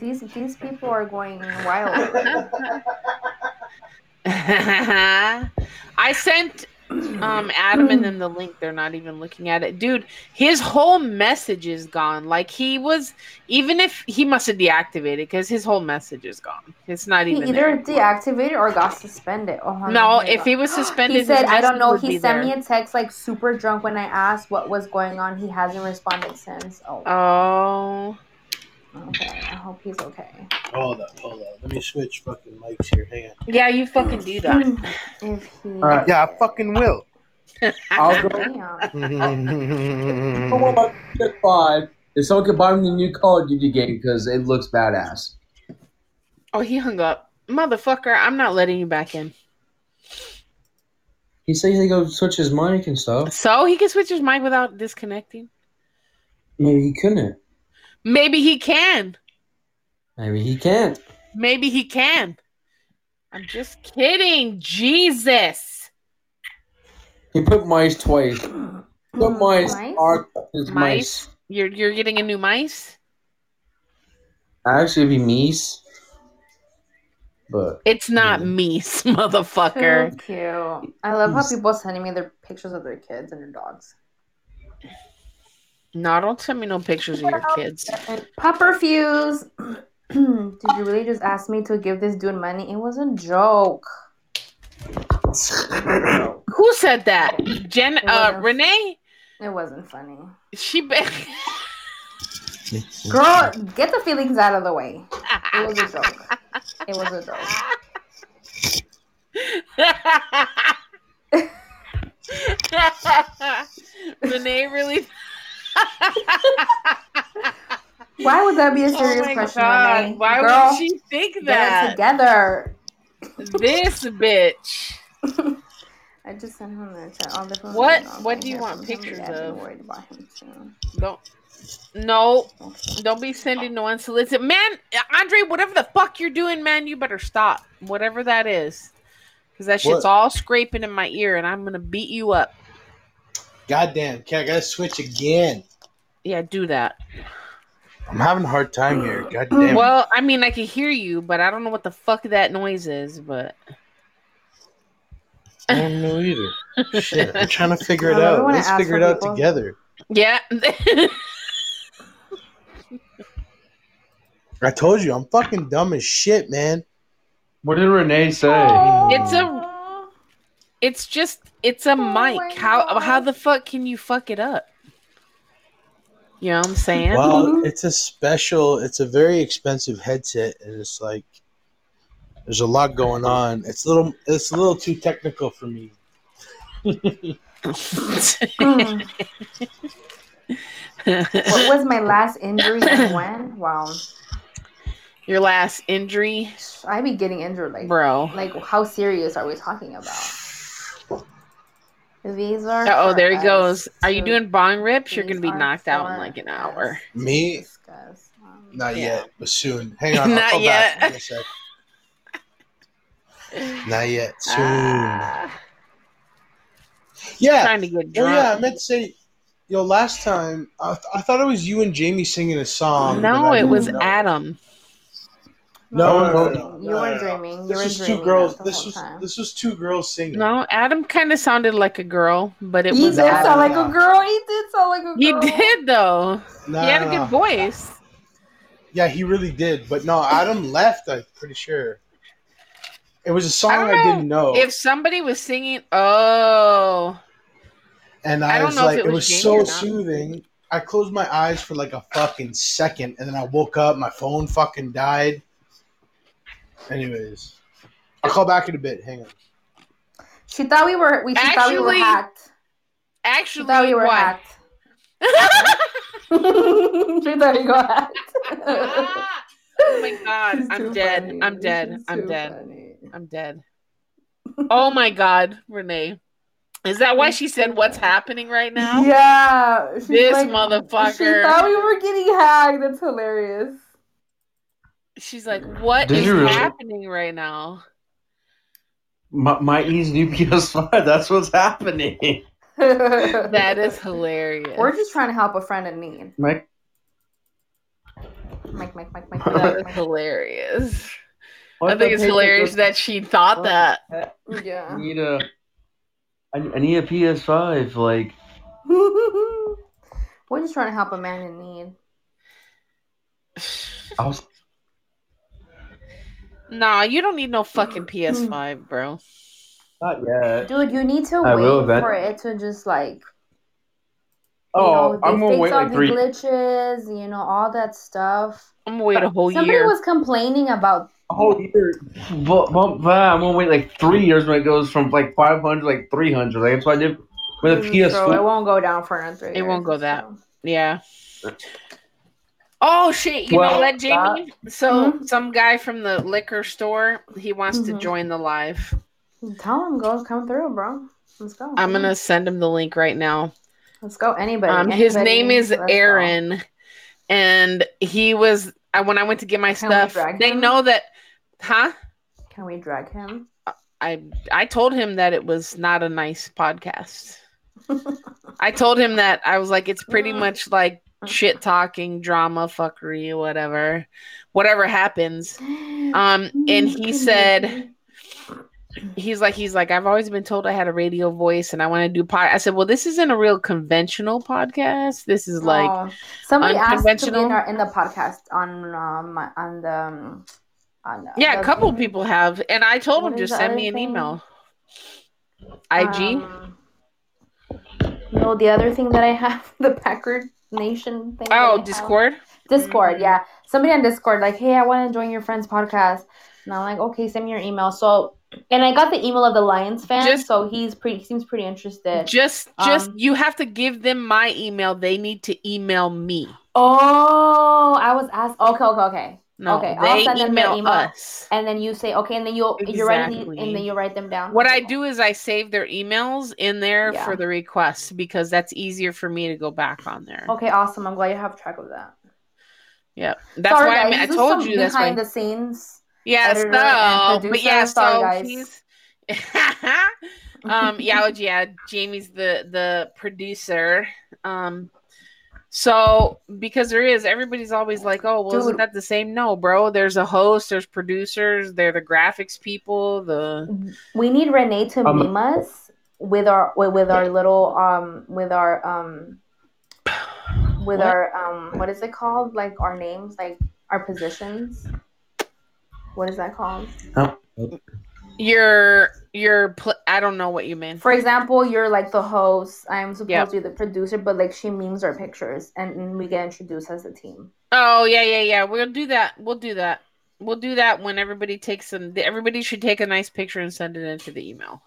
These these people are going wild. I sent um Adam and then the link. They're not even looking at it. Dude, his whole message is gone. Like he was even if he must have deactivated because his whole message is gone. It's not He even either deactivated or got suspended. Oh, No, if he was suspended, He said, I don't know. He sent there. me a text like super drunk when I asked what was going on. He hasn't responded since. Oh, Oh, okay. I hope he's okay. Hold up, hold up. Let me switch fucking mics here. Hang yeah, you fucking do that. Mm. If he. right. Yeah, I fucking will. I'll go. Damn. Come on, about pick five. If someone could buy me the new Call of Duty game because it looks badass. Oh, he hung up. Motherfucker, I'm not letting you back in. He said he go switch his mic and stuff. So he can switch his mic without disconnecting. Maybe he couldn't. Maybe he can. Maybe he can't. Maybe he can. I'm just kidding. Jesus. He put mice twice. Put mice. Mice? Are his Mice? mice. You're you're getting a new mice? I actually, it'd be meese. But It's not Mhm. me, motherfucker. So cute. I love how people sending me their pictures of their kids and their dogs. No, don't send me no pictures of your kids. Pupper Fuse. Did you really just ask me to give this dude money? It was a joke. Who said that? Jen, uh, Renee. It wasn't funny. She. Be- Girl, get the feelings out of the way. It was a joke. It was a joke. Renee really. Why would that be a Oh serious my question, God, Why Girl, would she think that? together. This bitch. I just sent him the chat. All different What- what do you want pictures but I've been of? Worried about him too. Don't. No, Okay. don't be sending no unsolicited. Man, Andre, whatever the fuck you're doing, man, you better stop. Whatever that is. Because that shit's What? all scraping in my ear and I'm going to beat you up. Goddamn, okay, I gotta switch again. Yeah, do that. I'm having a hard time here. Goddamn. Well, I mean, I can hear you, but I don't know what the fuck that noise is, but. I don't know either. Shit, I'm trying to figure it Well, out. Let's figure it out people. together. Yeah. I told you, I'm fucking dumb as shit, man. what did Renee say? It's a- it's just, it's a Oh mic. How, God. how the fuck can you fuck it up? You know what I'm saying? Well, mm-hmm. it's a special, it's a very expensive headset, and it's like there's a lot going on. It's a little, it's a little too technical for me. What was my last injury and when? Wow. Your last injury, I be getting injured like bro. like how serious are we talking about? These are Oh, for there he goes. Are you doing bong rips? You're gonna be knocked out in like an hour. Me. Um, not Yeah. yet, but soon. Hang on, I'll Not yet. back in a sec. Not yet, soon. Ah, yeah, trying to get Oh yeah, I meant to say, yo, last time I, I thought it was you and Jamie singing a song. no, it was know. Adam. No, no, no, you no, were no, no, no. dreaming. You This were was two girls. This was time. this was two girls singing. No, Adam kind of sounded like a girl, but it He was did Adam. sound like a girl. He did sound like a He did though. No, he had a good no. voice. Yeah, he really did. But no, Adam left. I'm pretty sure. It was a song I I, don't know didn't know, If somebody was singing, oh, and I I, was like, it it was was, so soothing. I closed my eyes for like a fucking second, and then I woke up. My phone fucking died. Anyways, I'll call back in a bit. Hang on. She thought we were. We she thought we were Actually- She actually, thought we were what? hacked. she thought we got hacked. oh my god, She's I'm dead. funny. I'm dead. I'm dead. funny. I'm dead. Oh my god, Renee. Is that why she said what's happening right now? Yeah, she's This like- motherfucker. She thought we were getting hacked. That's hilarious. She's like, what Did is really? happening right now? My, my E's new PS5. That's what's happening. That is hilarious. We're just trying to help a friend in need. Mike, Mike, Mike, Mike, Mike, that Mike, is Mike. hilarious. I think it's hilarious goes- that she thought What? that. I need a. I, I need a PS5. Like, We're just trying to help a man in need. I was. Nah, you don't need no fucking PS5, bro. Not yet. Dude, you need to I wait will event- for it to just like you Oh, know, I'm gonna fix wait all like the three. glitches, you know, all that stuff. I'm gonna wait a whole Somebody year. Somebody was complaining about A whole year. But, but, but I'm gonna wait like three years when it goes from like 500 like 300. Like that's what I did with a Mm, so it won't go down for another It years, won't go that. so. Yeah. Oh shit! You know Well, what, Jamie? so Mhm. some guy from the liquor store he wants to Mhm. join the live. Tell him go come through, bro. Let's go. I'm gonna send him the link right now. let's go. Anybody. Um, his name is let's go. Aaron, and he was. I when I went to get my Can stuff, they him? know that, huh? Can we drag him? I I told him that it was not a nice podcast. I told him that I was like, it's pretty much like shit talking, drama, fuckery, whatever, whatever happens. Um, and he said he's like he's like I've always been told I had a radio voice and I want to do pod. I said, well, this isn't a real conventional podcast. This is like Oh. somebody asked unconventional. in, our, in the podcast on um on the um, on uh, yeah, a the- couple people have, and I told What him just send me an thing? email. IG. Um, no, the other thing that I have, the Packer Nation thing. oh, have. Discord. Discord, Mhm. yeah. Somebody on Discord, like, hey, I want to join your friend's podcast. And I'm like, okay, send me your email. So, and I got the email of the Lions fan, Just- so he's pretty, he seems pretty interested. Just, just Um, you have to give them my email. They need to email me. oh, I was asked. Okay, okay, okay. No, Okay, I'll they send them the email, us. And then you say, okay, and then you'll you're writing, the, and then you write them down. What I do is I save their emails in there Yeah. for the requests because that's easier for me to go back on there. Okay, awesome. I'm glad you have track of that. Yeah, that's Sorry, why I, guys, mean, I told you that's why. behind the scenes. Yeah, editor so but yeah. Sorry, so guys. um yeah, oh, yeah, Jamie's the the producer. Um so because there is everybody's always like, "Oh, well, isn't that the same?" No, bro. There's a host, there's producers, they're the graphics people, the We need Renee to Um, meme us with our with, with our little um with our um with What? our um what is it called? Like our names, like our positions. What is that called? your your pl- I don't know what you mean. For example, you're like the host. I'm supposed Yep. to be the producer, but like she memes our pictures, and, we get introduced as a team. Oh yeah, yeah, yeah. We'll do that. We'll do that. We'll do that when everybody takes them. Everybody should take a nice picture and send it into the email.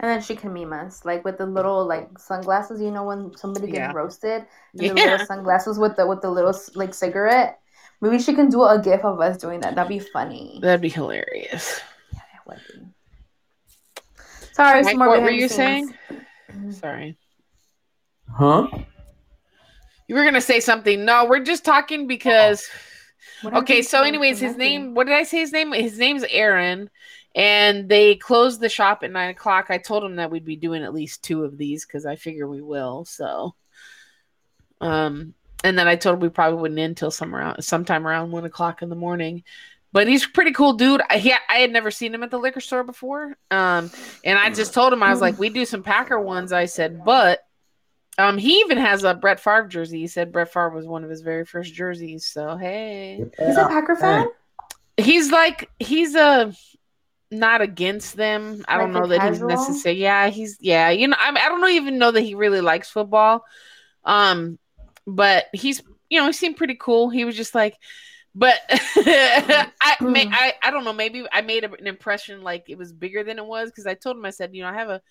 And then she can meme us, like with the little like sunglasses. You know when somebody gets Yeah. roasted, and the little sunglasses with the with the little like cigarette. Maybe she can do a gif of us doing that. That'd be funny. That'd be hilarious. Yeah, it would be. Sorry, Mike, more what were you scenes. saying? Sorry. Huh? You were gonna say something. No, we're just talking because What okay, so anyways, his name what did I say his name? His name's Aaron. And they closed the shop at nine o'clock. I told him that we'd be doing at least two of these because I figure we will. So um and then I told him we probably wouldn't end until some around sometime around one o'clock in the morning. But he's a pretty cool dude. I, he, I had never seen him at the liquor store before. Um, and I just told him I was like, we do some Packer ones. I said, but um, he even has a Brett Favre jersey. He said Brett Favre was one of his very first jerseys. So hey, He's a Packer fan. he's like he's a not against them. I don't know that he's casual? necessary. Yeah, he's yeah. You know, I, I don't even know that he really likes football. Um, but he's you know he seemed pretty cool. He was just like, but I may. I I don't know. Maybe I made an impression like it was bigger than it was because I told him I said you know I have a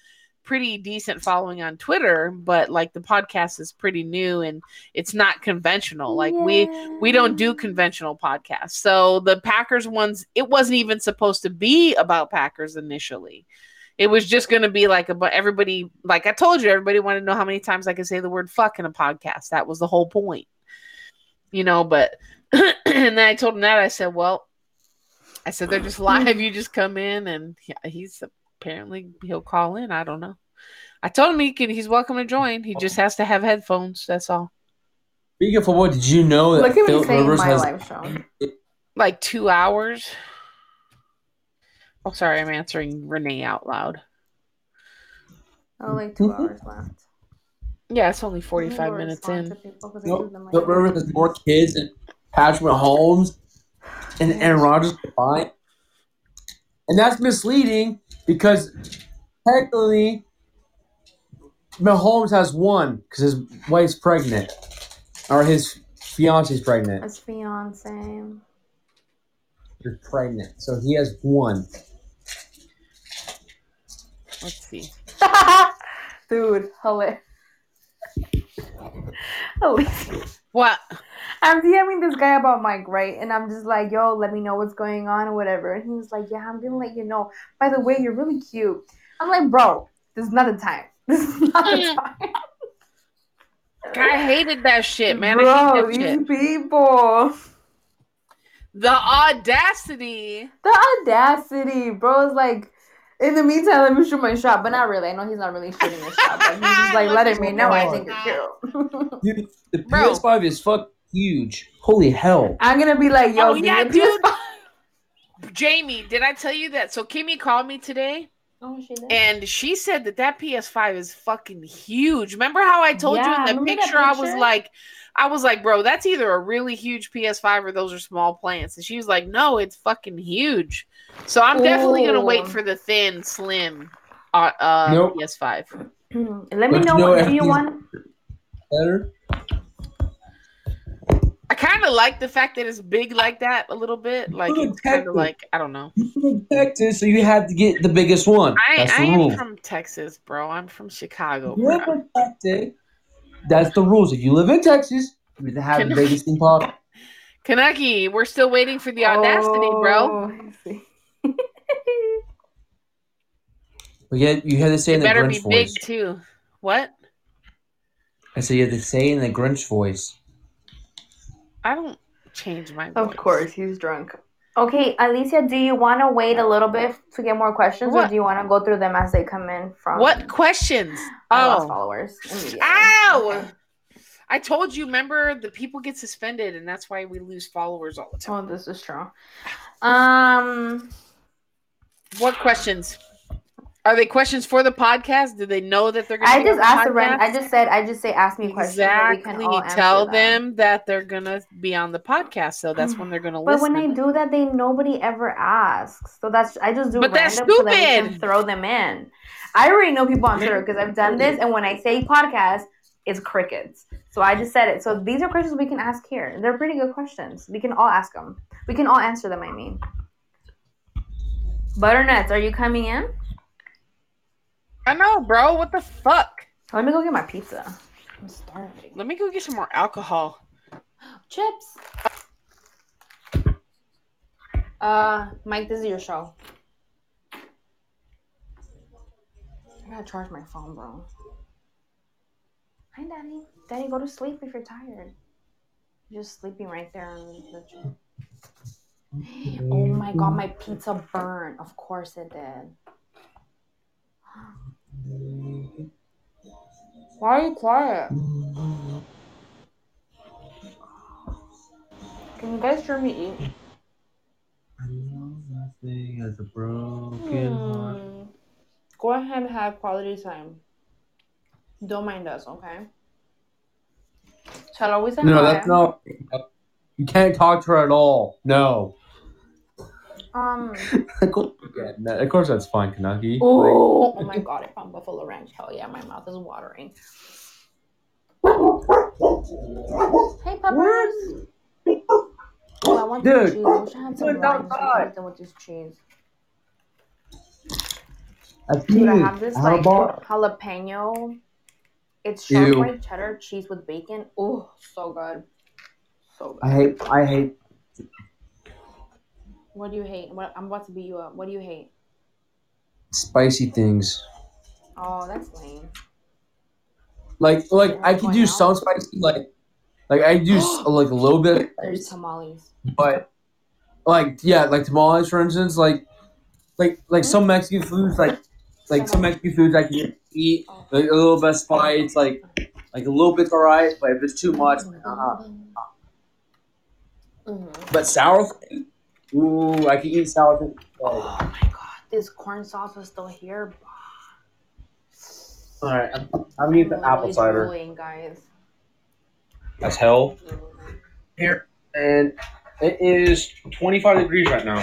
pretty decent following on Twitter, but like the podcast is pretty new and it's not conventional. Like we we don't do conventional podcasts. So the Packers ones, it wasn't even supposed to be about Packers initially. It was just going to be like about everybody. Like I told you, everybody wanted to know how many times I could say the word "fuck" in a podcast. That was the whole point, you know. But and then I told him that I said, "Well, I said they're just live. You just come in, and he's apparently he'll call in. I don't know. I told him he can. He's welcome to join. He just has to have headphones. That's all. Speaking of what, did you know that Look at me Philip saying Rivers my has live show. like two hours. Oh, sorry, I'm answering Renee out loud. Oh, like 2 Mhm. hours left. Yeah, it's only 45 minutes in. to people 'cause Nope. like Philip Rivers has more kids than Patrick Mahomes and Aaron Rodgers combined. And that's misleading because technically Mahomes has one because his wife's pregnant. Or his fiance's pregnant. His fiance. You're pregnant. So he has one. Let's see. Dude, hilarious. hilarious. What? I'm DMing this guy about Mike, right? And I'm just like, yo, let me know what's going on or whatever. And he was like, yeah, I'm gonna let you know. By the way, you're really cute. I'm like, bro, this is not the time. This is not the mm. time. I hated that shit, man. I bro, these shit. people. The audacity. The audacity, bro. It's like, in the meantime, let me shoot my shot. But not really. I know he's not really shooting his shot. But he's just like letting me know I think you're cute. Dude, the Bro. PS5 is fuck huge. Holy hell! I'm gonna be like, yo, Oh, yeah, me a PS5. Jamie, did I tell you that? So Kimmy called me today Oh, she and she said that that PS5 is fucking huge. Remember how I told Yeah, you in the remember that picture, I was like, I was like, bro, that's either a really huge PS5 or those are small plants. And she was like, no, it's fucking huge. So I'm definitely gonna wait for the thin, slim uh, uh Nope. PS5. Let me But know you know what do you want. Better. I kind of like the fact that it's big like that a little bit. Like Good it's kind of like I don't know. You're from Texas, so you have to get the biggest one. I, That's I the am rule. from Texas, bro. I'm from Chicago, You live bro. in Texas. That's the rules. If you live in Texas, you have to have Can- the biggest thing possible. Kanaki, we're still waiting for the audacity, bro. Oh, I see. But yet you had to say It in the better Grinch be voice. big too. What? I said you had to say in the Grinch voice. I don't change my voice. Of course, he's drunk. Okay, Alicia, do you want to wait a little bit to get more questions, or do you want to go through them as they come in from What questions? lost Oh, followers? ow! Okay. I told you. Remember, the people get suspended, and that's why we lose followers all the time. Oh, this is true. Um, What questions? Are they questions for the podcast? Do they know that they're going to I to? just asked the rent. I just said, I just say, ask me questions. exactly can all answer tell them. that they're gonna be on the podcast, so that's when they're gonna listen. But when I do that, they nobody ever asks. So that's I just do But that's random so that stupid. throw them in. I already know people on Twitter because I've done this, and when I say podcast, it's crickets. So I just said it. So these are questions we can ask here. They're pretty good questions. We can all ask them. We can all answer them. I mean, butternuts, are you coming in? I know, bro. What the fuck? Let me go get my pizza. I'm starving. Let me go get some more alcohol. Chips. Uh, Mike, this is your show. I gotta charge my phone, bro. Hi, Daddy. Daddy, go to sleep if you're tired. You're just sleeping right there on the chair. Oh my god, my pizza burned. Of course it did. Why are you quiet? Can you guys hear me eat? I know nothing as a broken heart. Hmm. Go ahead and have quality time. Don't mind us, okay? Shall always No, that's not. You can't talk to her at all. No. Um. of course, yeah, no, of course that's fine, Kanaki. Oh, oh my god! I found buffalo ranch. Hell yeah, my mouth is watering. Hey, peppers. Oh, I want some Dude, cheese. I wish I had some put so I could with this cheese. That's Dude, I have this like jalapeno. It's sharp Ew. white cheddar cheese with bacon. Oh, so good. So good. I hate. I hate. What do you hate? What I'm about to beat you up. What do you hate? spicy things. Oh, that's lame. Like, like I could do out? some spicy, like, like I do like a little bit, There's tamales. but like yeah, like tamales, for instance, like, like like some Mexican foods, like like some Mexican foods I can eat, like a little bit spice, like like a little bit's alright, but if it's too much, uh, Mhm. but sour, cream, ooh, I can eat sour. cream. Oh my god, this corn sauce was still here. All right, I'm, I'm gonna eat the apple cider. drooling, guys. That's hell. Here, and it is 25 degrees right now.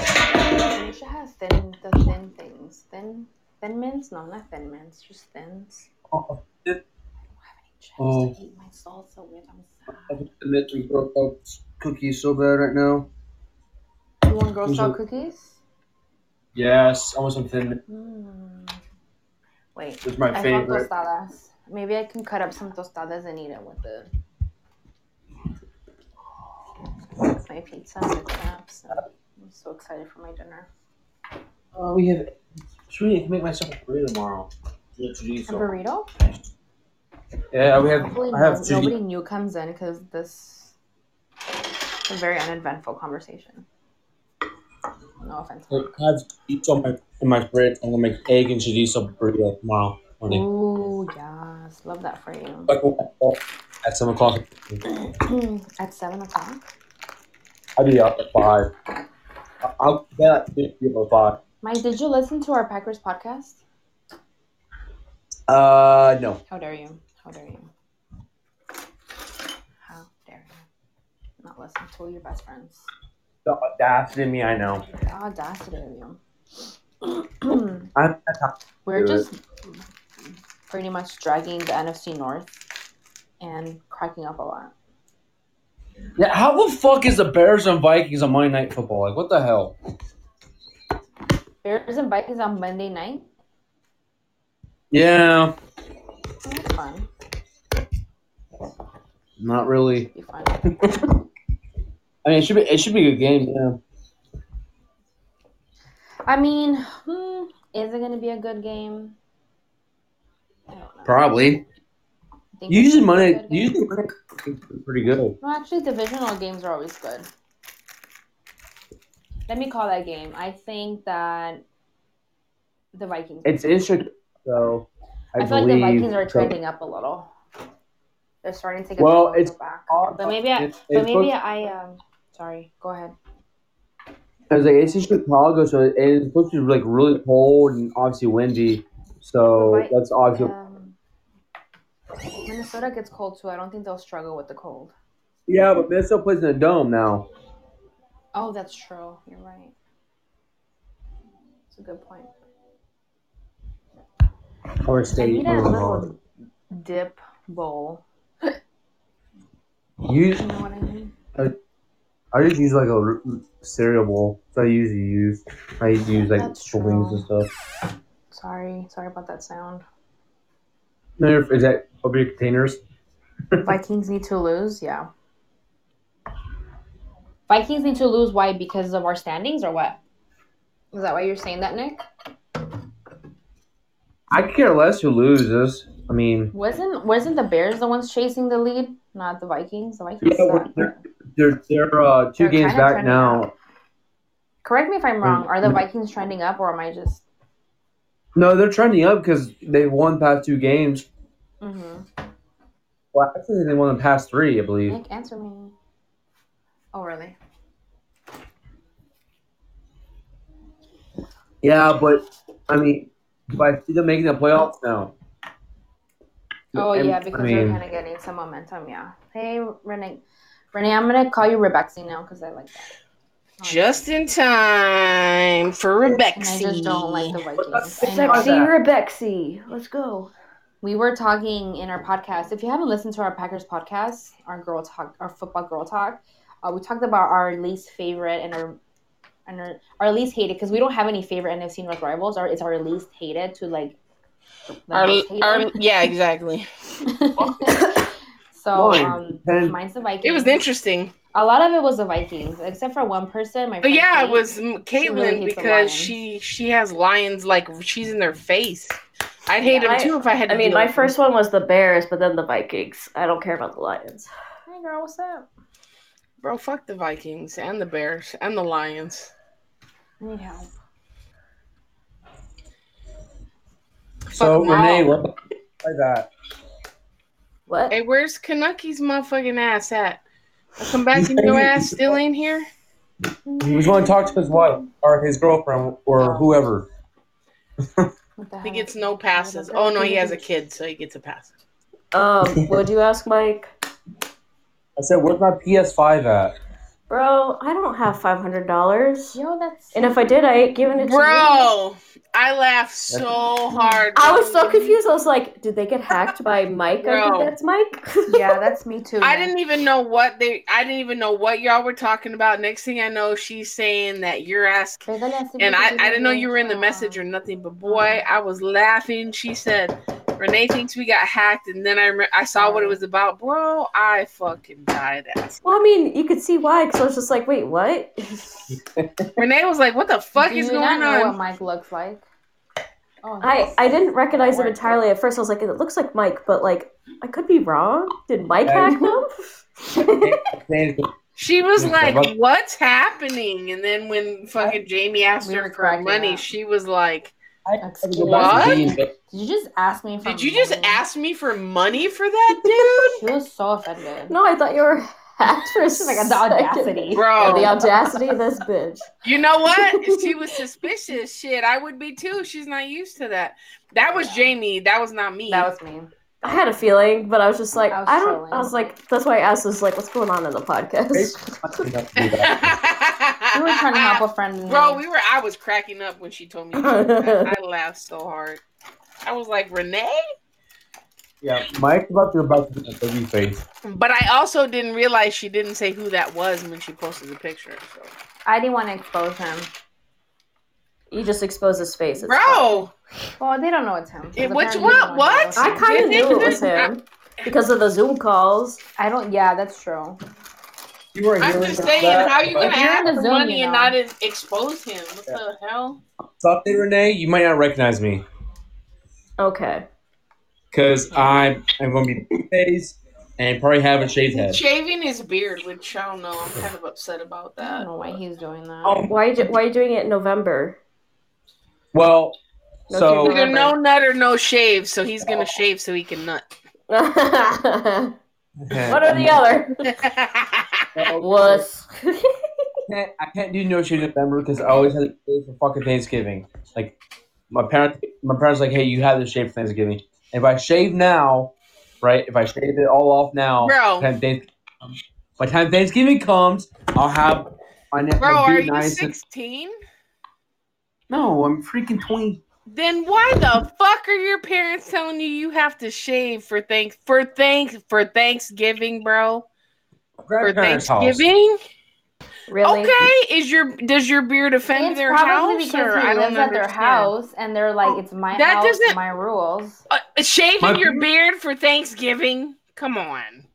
Alicia has thin, the thin things. Thin, thin mints? No, not thin mints, just thins. Oh, oh. I don't have any chips Oh. to eat my salsa with. I'm sad. I have to admit we broke up uh, cookies so bad right now. Do you want Girl Those Scout cookies? Yes, I want some thin. Mm. Wait, It's my I favorite. tostadas. Maybe I can cut up some tostadas and eat it with the my pizza and the chips. I'm so excited for my dinner. Uh, we have. Sweet, I can make myself a burrito tomorrow. Yeah, A burrito? Yeah, we have. Hopefully, I have nobody chorizo. new comes in because this is a very uneventful conversation. No offense. I have chorizo in my, in my fridge. I'm gonna make egg and chorizo burrito tomorrow morning. Ooh, yes, love that for you. At seven o'clock. At seven o'clock. I'll be up at five. I'll bet you at five. Mike, did you listen to our Packers podcast? Uh, no. How dare you? How dare you? How dare you? Not listen to your best friends. The audacity in me, I know. The audacity of you. I'm, We're just pretty much dragging the NFC North and cracking up a lot. yeah, how the fuck is the Bears and Vikings on Monday Night Football? Like, what the hell? Bears and Vikings on Monday night. Yeah, that's fun. not really. Be fun. I mean, it should be it should be a good game. Yeah. I mean, hmm, is it going to be a good game? I don't know. Probably. I it's Usually gonna be a Monday, usually Monday pretty good. No, actually, divisional games are always good. Let me call that game. I think that the Vikings. It's interesting. So I, I, feel like the Vikings are so- trending up a little. They're starting to get Well, it's- back. But maybe I, It's- but it's maybe I um sorry, go ahead. I was like, it's in Chicago, so it- it's supposed to be like really cold and obviously windy. So Right. that's obviously Um, Minnesota gets cold too. I don't think they'll struggle with the cold. yeah. But Minnesota plays in a dome now. Oh, that's true. You're right. It's a good point. Or I state. need a little dip bowl. You, You know what I mean? I just use like a r- cereal bowl. So I usually use. I use like That's wings and stuff. Sorry, sorry about that sound. No, you're- is that over your containers? Vikings need to lose, yeah. Vikings need to lose. Why? Because of our standings, or what? Is that why you're saying that, Nick? I care less who loses. I mean, Wasn't wasn't the Bears the ones chasing the lead, not the Vikings? The Vikings. Yeah. They're- they're uh, 2 They're games back now. up. Correct me if I'm wrong. Are the. Vikings trending up, or am I just? No, they're trending up because they've won past two games. Mm-hmm. Well, actually, they won the past three, I believe. Nick, answer me. Oh, really? Yeah, but I mean, but I see them making the playoffs now. Oh And, yeah, because I they're kind of getting some momentum. Yeah. Hey, Renee. Renee, I'm gonna call you Rebexy now because I like that. Just in time for Rebecca. I just don't like the Vikings. What's I know. Sexy Rebexy. Let's go. We were talking in our podcast. If you haven't listened to our Packers podcast, our girl talk, our football girl talk, uh, we talked about our least favorite and our and our, our least hated because we don't have any favorite NFC North rivals. Our it's our least hated to like. Our, our, yeah, exactly. so Mine. um, mine's the Vikings. It was interesting. A lot of it was the Vikings, except for one person. My But friend yeah, it Kate. was mm, really Caitlyn hates the because she she has lions like she's in their face. I'd hate Yeah, them I- too if I had. To I mean, my with first one was the Bears, but then the Vikings. I don't care about the Lions. Hey girl, what's up? bro. Fuck the Vikings and the Bears and the Lions. I need help. So Fuck 'em Renee, all. what like that? What? Hey, where's Kanucky's motherfucking ass at? I come back and your ass still ain't here. He was going to talk to his wife or his girlfriend or whoever. He gets no passes. Oh no, he has a kid, so he gets a pass. Um, what'd you ask, Mike? I said, "Where's my PS5 at?" Bro, I don't have five hundred dollars. Yo, that's And if I did, I ain't giving it to you. Bro, I laughed so hard. I was so confused. I was like, did they get hacked by Mike? I Bro. think that's Mike. yeah, that's me too. I didn't even know what they. I didn't even know what y'all were talking about. Next thing I know, she's saying that you're asking, and I, I didn't know you were in the message or nothing. But boy, oh. I was laughing. She said, "Renee thinks we got hacked," and then I rem- I saw what it uh. was about. Bro, I fucking died. Ass. well, I mean, you could see why, because I was just like, wait, what? Renee was like, "What the fuck Do is you going not know what on?" Mike looks like? Oh, I. I didn't recognize him entirely at first. I was like, it looks like Mike, but like, I could be wrong. Did Mike hack them? She was like, "What's happening?" And then when fucking Jamie asked We her were for cracking money, up. she was like, I That's had to go back to What? Did you just ask me? For Did you just money? ask me for money for that, dude? She was so offended. No, I thought you were actress. for a She's like the second. audacity. Yeah, Bro, the audacity of this bitch. you know what? If she was suspicious, shit, I would be too. She's not used to that. That was Jamie. That was not me. That was me. I had a feeling, but I was just like, I was I, don't. trolling. I was like, that's why I asked. Was like, what's going on in the podcast? We were trying to help a friend. Bro, need. we were. I was cracking up when she told me. that. I laughed so hard. I was like, Renee? yeah, Mike thought you were about to do a baby face. But I also didn't realize she didn't say who that was when she posted the picture. So. I didn't want to expose him. You just exposed his face. It's Bro, Well, they don't know it's him. Because which apparently one? What? I kind of knew it was him because of the Zoom calls. I don't. Yeah, that's true. You weren't I'm just saying, that, how you but- gonna If you're ask in the for Zoom, money you and not expose him? What the hell? Something, Renee, you might not recognize me Okay. because I'm I'm going to be face and probably have a shaved head. Shaving his beard, which I don't know. I'm kind of upset about that. I don't know why he's doing that. Oh, Why? Why are you doing it in November? Well, No so Either no nut or no shave, so he's gonna shave so he can nut. One or the other. Wuss. I can't, I can't do no shave in November because I always had to shave for fucking Thanksgiving. Like my parents, my parents like, hey, you have to shave for Thanksgiving. And if I shave now, right? If I shave it all off now, Bro. by the time Thanksgiving comes, time Thanksgiving comes, I'll have my neck. Bro, my are you nice and- 16? No, I'm freaking twenty. Then why the fuck are your parents telling you you have to shave for thank for thank for Thanksgiving, bro? For Grandparents' house. Thanksgiving? really? Okay, is your does your beard offend It's their probably house because or he I lives don't at their understand. house and they're like, it's my That house, doesn't- my rules. Uh, shaving My your beard- beard for Thanksgiving? Come on.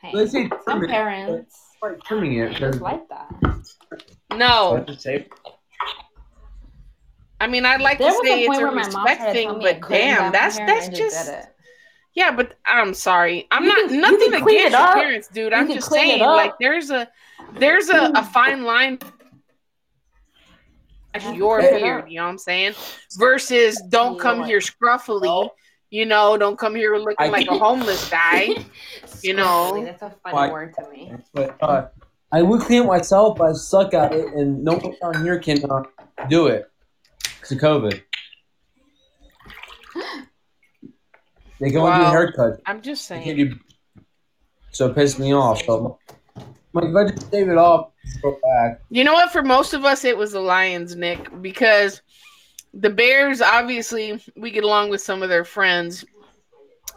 Hey, Let's say some parents Like trimming it. just like that. No. Just say- I mean, I'd like There to say a it's point a where my mom respect thing, tell me I but damn, that's that's I just yeah. But I'm sorry, I'm You not can- nothing against your parents, dude. You I'm just saying, like, there's a there's a, a fine line. That's your clean beard, you know what I'm saying? Versus don't come Lord. here scruffily, you know, don't come here looking I like a homeless guy. You know. That's a funny Why- word to me. But uh, I would clean it myself, but I suck at it, and no one down here can uh, do it because of COVID. They can only do Wow. haircut. I'm just saying. do. So it pissed me off. So, like, if I just shave it off, go back. You know what? For most of us, it was the Lions, Nick, because the Bears, obviously, we get along with some of their friends,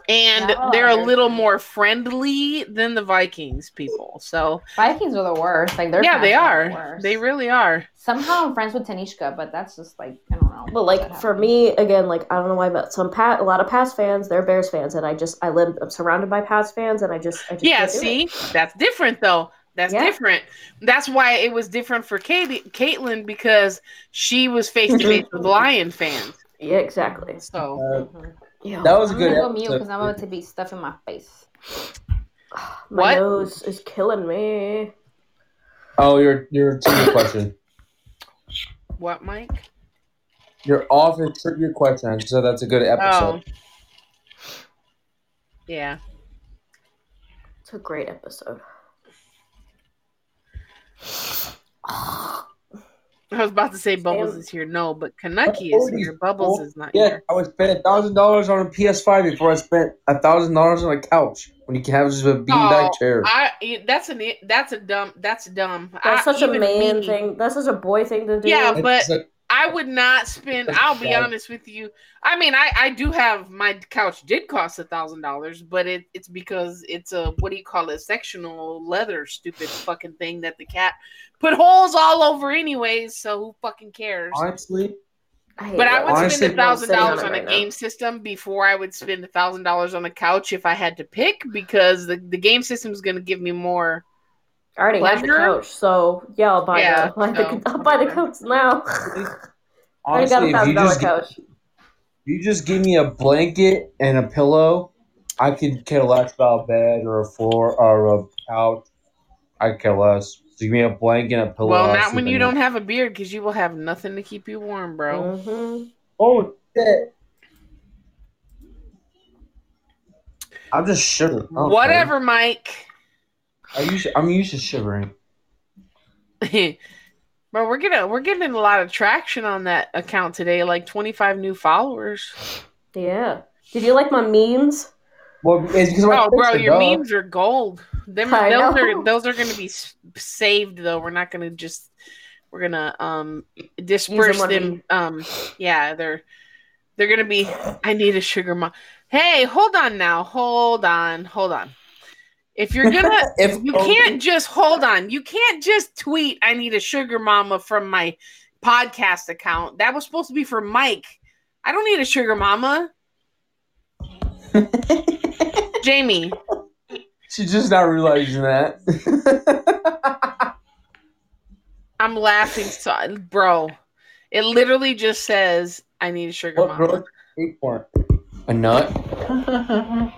and Yeah, they're a little more friendly than the Vikings people. So, Vikings are the worst. Like they're yeah, they fans are. the. They really are. Somehow I'm friends with Tanishka, but that's just like I don't know. But like for me, again, like I don't know why, but some pat a lot of Pats fans, they're Bears fans, and I just I live I'm surrounded by Pats fans, and I just I just Yeah, can't do see, it. that's different though. That's Yeah. different. That's why it was different for Katie, Caitlin because she was face to face with Lion fans. yeah, exactly. So, Uh, Mhm. Yeah, that was a I'm good gonna go mute because I'm about to be stuffing my face. my What? nose is killing me. Oh, your your trivia question. what, Mike? You're off your trivia question. So that's a good Oh, episode. yeah. It's a great episode. Oh. I was about to say Bubbles is here. No, but Kanucky is here. Bubbles is not here. Yeah, here. I would spend a thousand dollars on a PS5 before I spent a thousand dollars on a couch when you can have just a beanbag Oh, chair. I that's an that's a dumb that's dumb. That's I- such a man me- thing. That's such a boy thing to do. Yeah, but It's like- I would not spend. I'll be honest with you. I mean, I I do have my couch did cost a thousand dollars, but it it's because it's a what do you call it sectional leather stupid fucking thing that the cat put holes all over anyways. So who fucking cares? honestly, I hate But I would Honestly, spend a I'm thousand dollars on a right now. game system before I would spend a thousand dollars on a couch if I had to pick because the, the game system is going to give me more. I already have the couch, so yeah, I'll buy Yeah, the buy so, the I'll buy the couch now. I got honestly, a if you thousand dollar just couch. if you just give me a blanket and a pillow, I could care less about a bed or a floor or a couch. I could care less. So give me a blanket and a pillow. well, not when you don't have a beard because you will have nothing to keep you warm, bro. Mhm. Oh shit! I'm just shivering. Okay. Whatever, Mike. Are you? sh- I'm used to shivering. Bro, we're getting we're getting a lot of traction on that account today. Like twenty five new followers. Yeah. Did you like my memes? Well, it's because Oh, bro, your duh. memes are gold. Them, I those know. are those are going to be saved though. We're not going to just we're gonna um disperse when them. Um, yeah, they're they're going to be. I need a sugar mom. Hey, hold on now. Hold on. Hold on. If you're gonna, If you can't just hold on. You can't just tweet. I need a sugar mama from my podcast account. That was supposed to be for Mike. I don't need a sugar mama. Jamie, She's just not realizing that. I'm laughing so bro. It literally just says I need a sugar what mama. For a nut.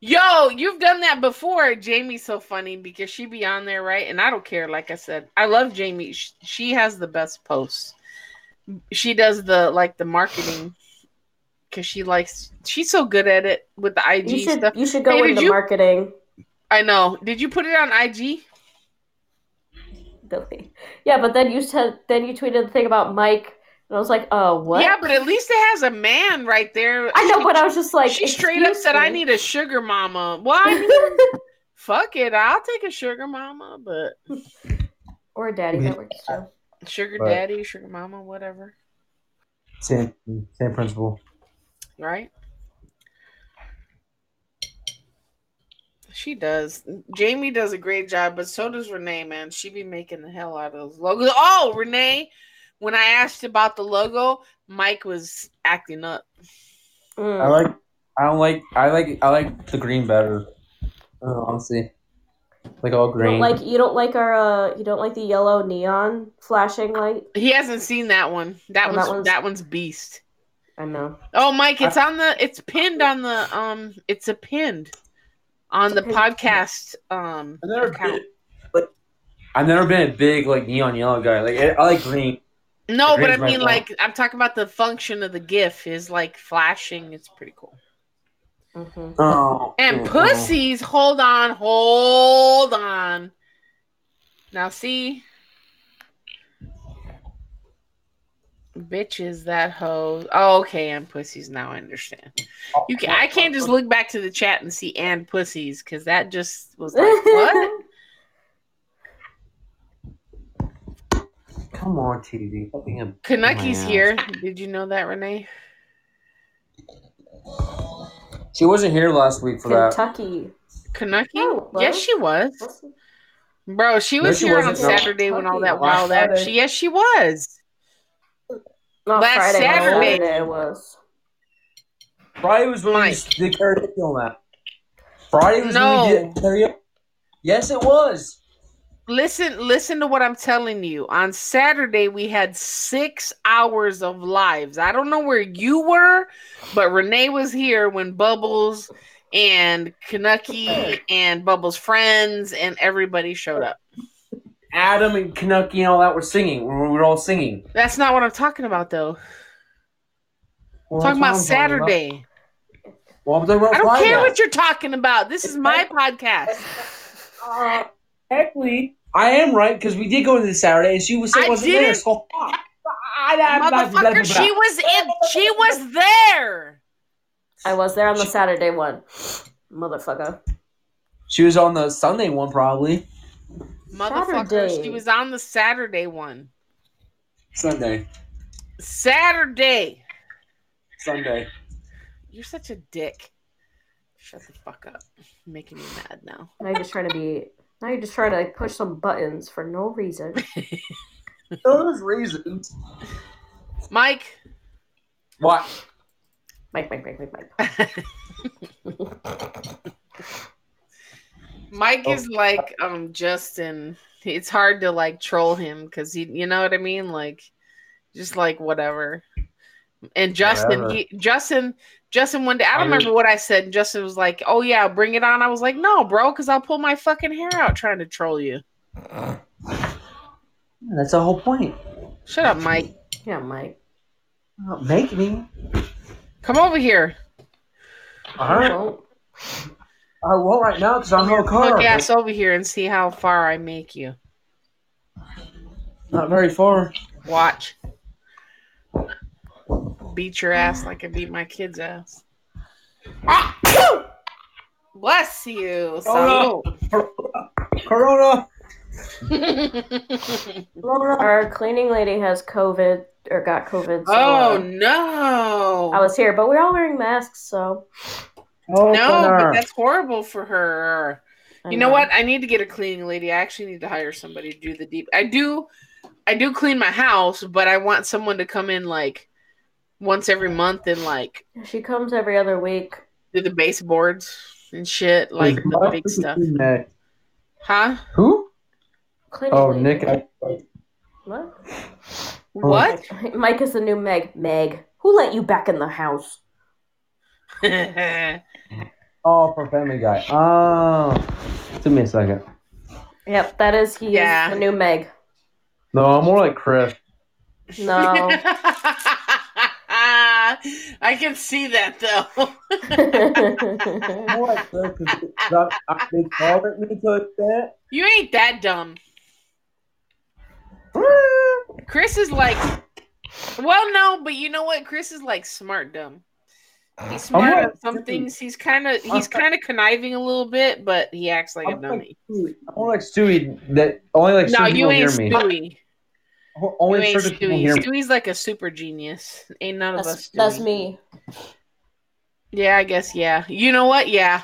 Yo, you've done that before. Jamie's so funny because she be on there, right? And I don't care. Like I said, I love Jamie. She has the best posts. She does the like the marketing because she likes. She's so good at it with the IG You should stuff. you should go Hey, into you- marketing. I know. Did you put it on IG? Billy. Yeah, but then you said then you tweeted the thing about Mike, and I was like, uh, what? Yeah, but at least it has a man right there. I know, She- but I was just like, she straight up excuse said, "I need a sugar mama." Well, I mean, fuck it, I'll take a sugar mama, but or a daddy that works too. sugar Right. daddy, sugar mama, whatever, Same, same principle. Right? She does. Jamie does a great job, but so does Renee. Man, she be making the hell out of those logos. Oh, Renee! When I asked about the logo, Mike was acting up. Mm. I like. I don't like. I like. I like the green better. Honestly, like all green. don't like you don't like our uh you don't like the yellow neon flashing light. He hasn't seen that one. That Oh, one's that one's- that one's beast. I know. Oh, Mike, it's on the. It's pinned on the. Um, it's a pinned on the podcast. Um, I've never account. been, but I've never been a big like neon yellow guy. Like I, I like green. No, but I mean, like, I'm talking about the function of the GIF is like flashing. It's pretty cool. hmm Oh, And pussies, hold on, hold on. Now see, bitches that hoe. Oh, okay, and pussies. Now I understand. You can. I can't just look back to the chat and see and pussies because that just was like what. Come on, TV. Let me in. Kanucky's here. Did you know that, Renee? She wasn't here last week for that. Kentucky. Kanucky? Oh, yes, she was. Bro, she No, was she here on wasn't. No. Saturday when all that wild Last action. Yes, she was. Not Last Friday, Saturday. Saturday it was. Friday was when Mike. we did karaoke on that. Friday was No. when we did karaoke. Yes, it was. Listen, listen to what I'm telling you. On Saturday, we had six hours of lives. I don't know where you were, but Renee was here when Bubbles and Kanucky and Bubbles' friends and everybody showed up. Adam and Kanucky and all that were singing. We were, we were all singing. That's not what I'm talking about, though. Well, talking about what I'm talking Saturday. Well, I'm talking about I don't Friday. care what you're talking about. This is my podcast. Uh, actually, I am right because we did go into the Saturday and she was I wasn't there. didn't- So, Motherfucker, she was in. She was there. I was there on the Saturday one. Motherfucker. She was on the Sunday one probably. Motherfucker, Saturday. she was on the Saturday one. Sunday. Saturday. Sunday. You're such a dick. Shut the fuck up. You're making me mad now. Now you're just trying to be. Now you're just trying to push some buttons for no reason. Those reasons. Mike. What? Mike, Mike, Mike, Mike, Mike. Mike Oh. is like um Justin. It's hard to like troll him because he, you know what I mean, like just like whatever. And Justin, Whatever. he Justin, Justin one day I don't I remember what I said. And Justin was like, "Oh yeah, bring it on." I was like, "No, bro, because I'll pull my fucking hair out trying to troll you." That's the whole point. Shut up, Mike. Yeah, Mike. Not make me. Come over here. All right. Won't. I won't right now because I'm in a Look car. ass over here and see how far I make you. Not very far. Watch. Beat your ass like I beat my kid's ass. Bless you. Oh, Salud. Corona. Our cleaning lady has COVID or got COVID. So, oh uh, no. I was here, but we're all wearing masks, so Oh, no, but that's horrible for her. I You know what? I need to get a cleaning lady. I actually need to hire somebody to do the deep. I do, I do clean my house, but I want someone to come in like once every month and like She comes every other week. do the baseboards and shit, like the big stuff. Huh? Who? Cleaning Oh, lady. Nick. I, What? What? Mike is the new Meg. Meg, who let you back in the house? oh, for Family Guy. Oh, took me a second. Yep, that is he Yeah. is the new Meg. No, I'm more like Chris. No. I can see that though. I'm more like Chris 'cause I- I- they called it me to that. you ain't that dumb. Chris is like, well, no, but you know what? Chris is like smart dumb. He's smart like at some Stewie. things. He's kind of he's kind of conniving a little bit, but he acts like a I'm like dummy. Stewie. I'm like Stewie. That only like No, certain you ain't hear me. Stewie. Only you ain't Stewie. hear me. Stewie's like a super genius. Ain't none of That's, us. that's me. Yeah, I guess. Yeah. You know what? Yeah,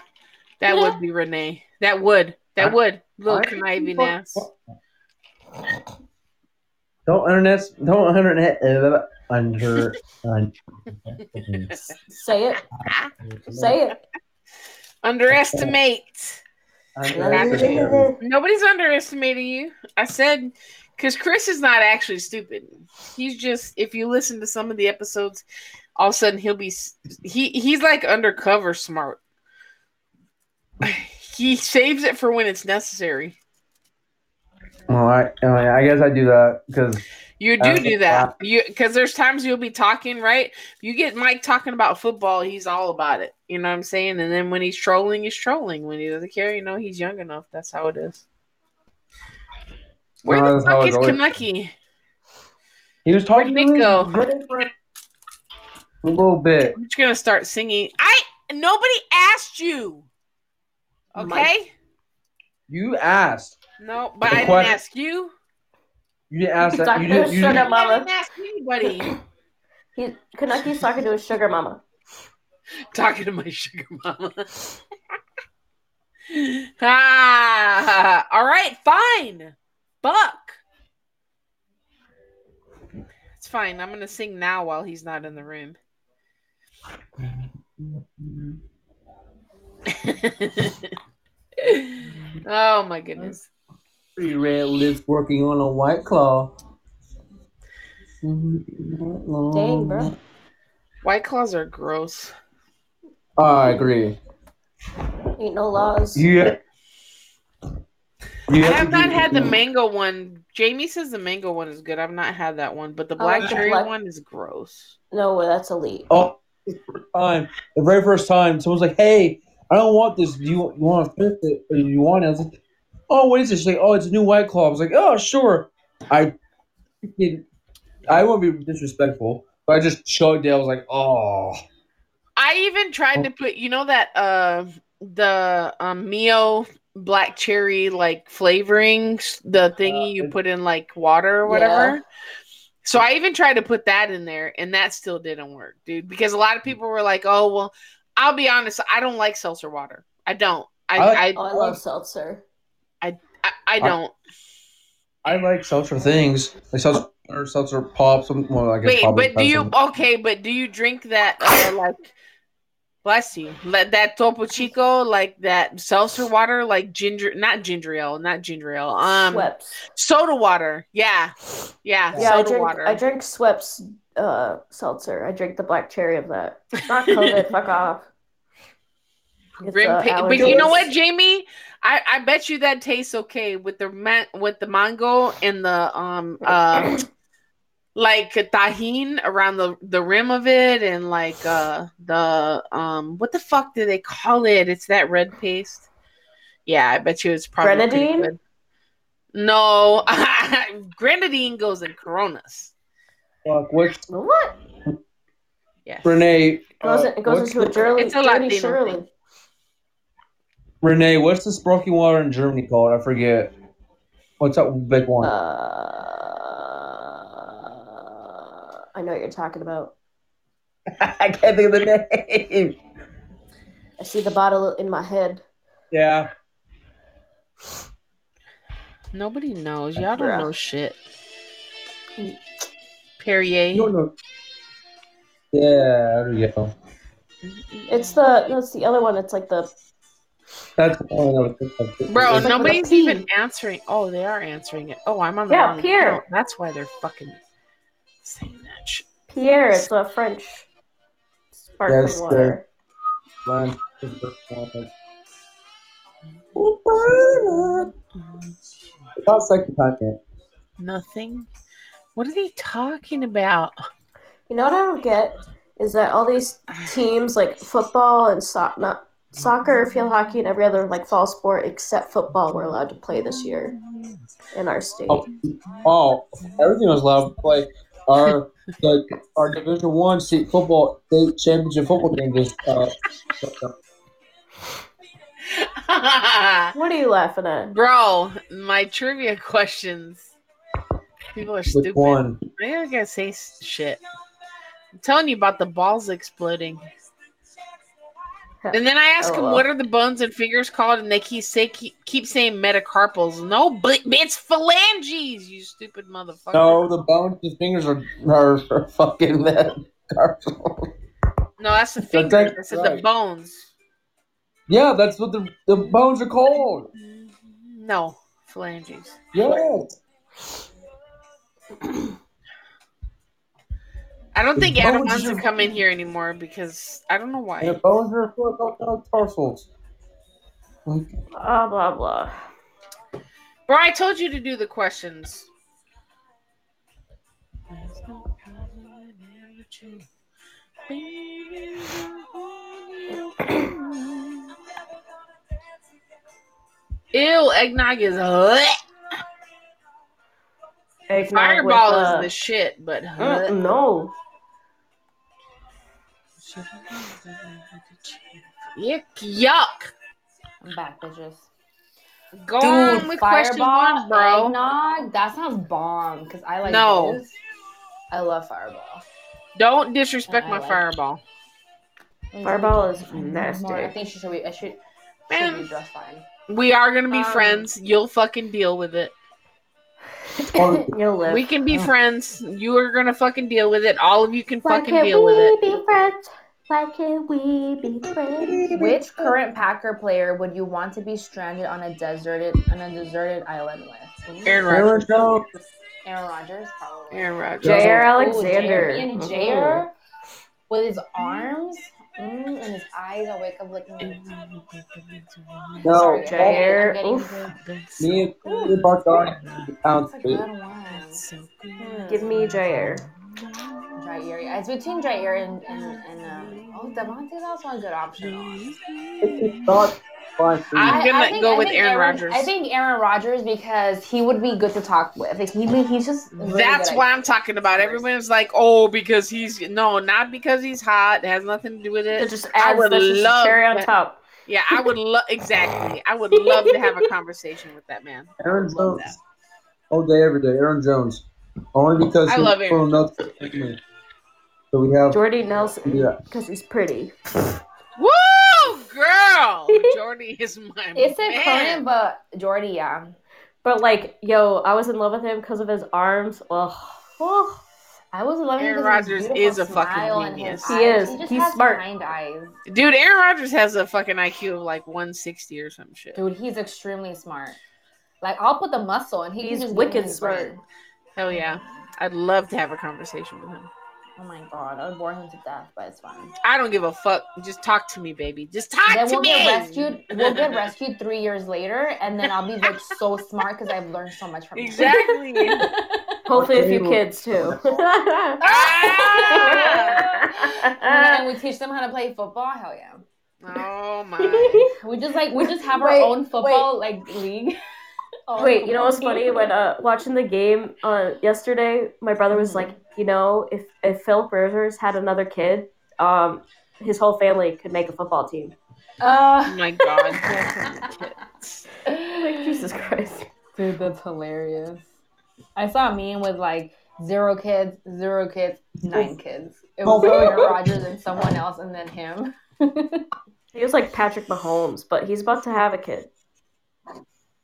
that would be Renee. That would. That I- would. Little I- conniving ass. Don't internet. Don't internet. Under. un- Say it. Say it. Underestimate. under- Nobody's underestimating you. I said because Chris is not actually stupid. He's just if you listen to some of the episodes, all of a sudden he'll be he he's like undercover smart. He saves it for when it's necessary. Well, I, I guess I do that because You do do that. You because there's times you'll be talking right. You get Mike talking about football, he's all about it. You know what I'm saying? And then when he's trolling, he's trolling. When he doesn't care, you know he's young enough. That's how it is. Where No, the fuck is Kaneki? he was talking Where'd to go? a little bit. I'm just gonna start singing. I nobody asked you. Okay? Mike. You asked. No, but I didn't question- ask you. You didn't ask that. Talking You to didn't. his You sugar didn't I mama. didn't ask anybody. He Kanucky's talking to his sugar mama. Talking to my sugar mama. ah, all right, fine. Buck. It's fine. I'm gonna sing now while he's not in the room. oh my goodness. Pretty red lips working on a white claw. Dang, bro. White claws are gross. I agree. Ain't no laws. Yeah. You I have to not had the mango one. Jamie says the mango one is good. I've not had that one, but the black like the cherry black- one is gross. No, that's elite. Oh, the time, the very first time, someone's like, "Hey, I don't want this. Do you, you want to fix it? Or do you want it?" I was like, "Oh, what is this?" She's like, "Oh, it's a new White Claw." I was like, "Oh, sure." I, freaking- I won't be disrespectful, but I just chugged it. I was like, "Oh." I even tried to put, you know, that uh the um Mio black cherry like flavorings, the thingy you Uh, put in like water or whatever. So I even tried to put that in there, and that still didn't work, dude. Because a lot of people were like, "Oh, well," I'll be honest, I don't like seltzer water. I don't. I I like- I, Oh, I love seltzer. I, I don't. I like seltzer things, like seltzer or seltzer pop. Some well, I guess Wait, probably but do you some- okay? But do you drink that uh, like? Bless you. Let that Topo Chico, like that seltzer water, like ginger, not ginger ale, not ginger ale. Um, Schweppes. soda water. Yeah, yeah, Yeah, I soda drink. water. I drink Schweppes uh, seltzer. I drink the black cherry of that. It's not COVID. fuck off. It's, Rim pa- but you know what, Jamie? I, I bet you that tastes okay with the man- with the mango and the um uh like Tajín around the the rim of it, and like uh the um what the fuck do they call it? It's that red paste. Yeah, I bet you it's probably Grenadine? No, grenadine goes in Coronas. Fuck, what's What? Yes. Renee? Goes, uh, it goes into a the- dirty, It's a dirty Latino Shirley. thing. Renee, what's the sparkling water in Germany called? I forget. What's that big one? Uh, I know what you're talking about. I can't think of the name. I see the bottle in my head. Yeah. Nobody knows. Y'all don't know shit. Perrier. No, no. Yeah, there you go. It's the that's the other one. It's like the That's the one I was. Bro, It's like nobody's with a P. even answering. Oh, they are answering it. Oh, I'm on the Yeah, wrong Pierre. account. That's why they're fucking saying that shit. Pierre. It's a French sparkling Yes, water. Mine- It's not second. Nothing. What are they talking about? You know what I don't get is that all these teams like football and so- not soccer, field hockey, and every other like fall sport except football were allowed to play this year in our state. Oh, oh, everything was allowed to play. Our like our Division One state football state championship football game just uh, What are you laughing at? Bro, my trivia questions. People are which stupid. one? They don't gotta say shit. I'm telling you about the balls exploding. And then I ask Oh, them, well. what are the bones and fingers called? And they keep, say, keep, keep saying metacarpals. No, but it's phalanges, you stupid motherfucker. No, the bones, the fingers are are, are fucking that. No, that's the That's fingers. it, I said the bones. yeah, that's what the the bones are called. No, phalanges. Yes. I don't think Adam wants to come in here anymore because I don't know And the why. bones are full of no tarsals. Blah blah blah. Bro, I told you to do the questions. Ew, eggnog is lit. Eggnog Fireball with, uh, is the shit, but mm, no. Yuck, yuck. I'm back, bitches. Go on with question one, bro. eggnog, that sounds bomb because I like No. those. I love Fireball. Don't disrespect my like- fireball. Fireball is More, I think she should be. I should. should be just fine. we are gonna be Um, friends. You'll fucking deal with it. You'll live. We can be friends. You are gonna fucking deal with it. All of you can Why fucking can't deal with it. we it. be friends? Why can't we be friends? Which current Packer player would you want to be stranded on a deserted on a deserted island with? Aaron Aaron Rodgers. Jones. Aaron Rodgers, probably. Aaron Rodgers. J.R. Oh, Alexander. J.R. Being J.R. with his arms mm, and his eyes. I wake up looking. Like, No, Sorry, J.R. I'm getting- Oof. me and me and Bartholomew the pound That's a food. good one. Hmm. Give me Jaire. Jaire. It's between Jaire and and, and um, oh Davante's also a good option. It's not fine I'm you. gonna go with Aaron Rodgers. I think Aaron Rodgers because he would be good to talk with. Like, he, he's just. really That's good what I'm talking about. Everyone's like, "Oh, because he's no, not because he's hot. It has nothing to do with It it." just I adds would this love cherry on that. top. Yeah, I would love exactly. I would love to have a conversation with that man. Aaron Jones. that. All day, every day. Aaron Jones. Only because I he's love Aaron from another family. So we have Jordy Nelson. Yeah. Because he's pretty. Woo, girl! Jordy is my It's a man. but Jordy, yeah. But like, yo, I was in love with him because of his arms. Ugh. Oh, I was loving Aaron his Rodgers is a fucking genius. He is. He just He's has smart. kind eyes. Dude, Aaron Rodgers has a fucking IQ of like 160 or some shit. Dude, he's extremely smart. Like I'll put the muscle and he He's just wicked give me his smart. brain. Hell yeah. I'd love to have a conversation with him. Oh my god, I would bore him to death, but it's fine. I don't give a fuck. Just talk to me, baby. Just talk then to we'll me. get rescued. We'll get rescued three years later, and then I'll be like so smart because I've learned so much from him. Exactly. Hopefully, a few kids too. Ah! and we teach them how to play football. Hell yeah. Oh my. We just like we just have Wait, our own football like league. Our Wait, you know what's funny? When uh, watching the game uh, yesterday, my brother was like, you know, if if Philip Rivers had another kid, um, his whole family could make a football team. Oh Uh, my god. Like Jesus Christ. Dude, that's hilarious. I saw a meme with like zero kids, zero kids, nine kids. It was Aaron Rodgers and someone else, and then him. He was like Patrick Mahomes, but he's about to have a kid.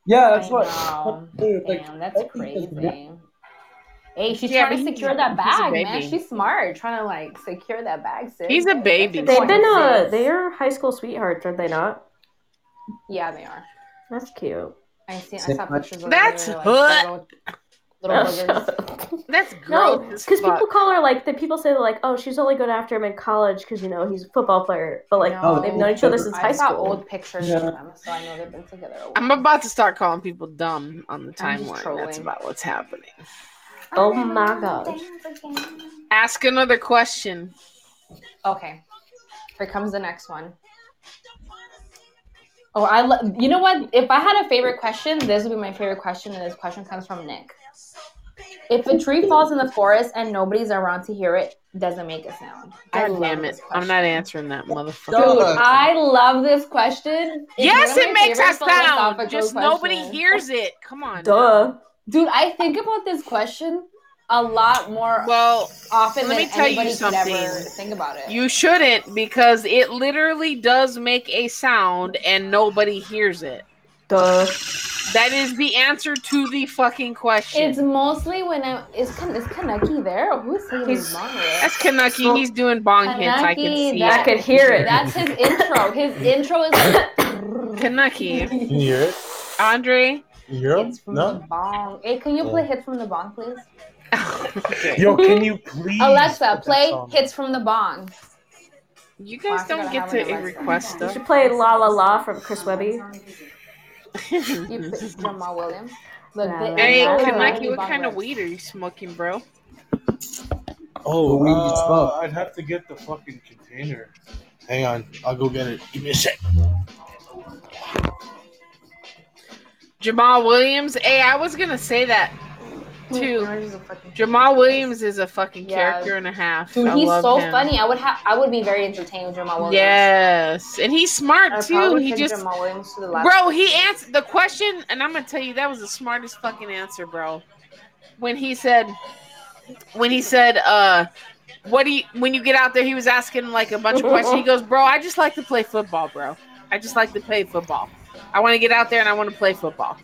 Yeah, that's I what. know. Dude, like, Damn, that's I think it's crazy. Hey, she's Yeah, trying to secure that bag, man. She's smart, trying to like secure that bag. Sis. He's a baby. They've been important, uh, sis. they're high school sweethearts, are they not? Yeah, they are. That's cute. I see. I saw pictures of That's them. hot. Little, little boogers. That's no, gross. as because fuck. people call her like the people say like, oh, she's only going after him in college because you know he's a football player, but like No. they've known each other since I high saw school. old pictures Yeah. of them, so I know they've been together. A while. I'm about to start calling people dumb on the timeline. That's about what's happening. Oh my gosh. Ask another question. Okay, here comes the next one. Oh, I lo- you know what? If I had a favorite question, this would be my favorite question, and this question comes from Nick. If a tree falls in the forest and nobody's around to hear it, doesn't make a sound? I God love damn it. this I'm not answering that motherfucker. Dude, I love this question. It's yes, it makes a sound. philosophical Just nobody hears it. Come on. Duh. Dude, I think about this question a lot more Well, often let me than tell you anybody could ever something. think about it. you shouldn't because it literally does make a sound and nobody hears it. Duh. That is the answer to the fucking question. It's mostly when I is Kan- is Kaneki there? Or who's saying He's- his mom? That's Kaneki. He's doing bong hits. I can see. see I it. could hear it. That's his intro. His intro is like Kaneki. Can you hear it? Andre. Can you hear him? hits from the No. bong. Hey, can you play hits from the bong, please? Okay. Yo, can you please? Alexa, play hits from the bong. You Well, I guys don't get to an Alexa. request You should play La La La from Chris Webby. You pick Jamaal Williams. Look, Nah, the- nah, Hey, nah. Kaneki, what Bong kind of rips. weed are you smoking, bro? Oh, What weed you uh, smoke? I'd have to get the fucking container. Hang on, I'll go get it. Give me a sec. Jamaal Williams. Hey, I was gonna say that too. Orange is a fucking- Jamaal Williams is a fucking Yeah. character and a half. Dude, I he's so him. funny. I would have. I would be very entertained with Jamaal Williams. Yes, and he's smart I'd too. He just, Jamaal Williams to the last. bro, he answered the question, and I'm gonna tell you that was the smartest fucking answer, bro. When he said, when he said, uh, what do you when you get out there? He was asking like a bunch of questions. He goes, bro, I just like to play football, bro. I just like to play football. I want to get out there and I want to play football.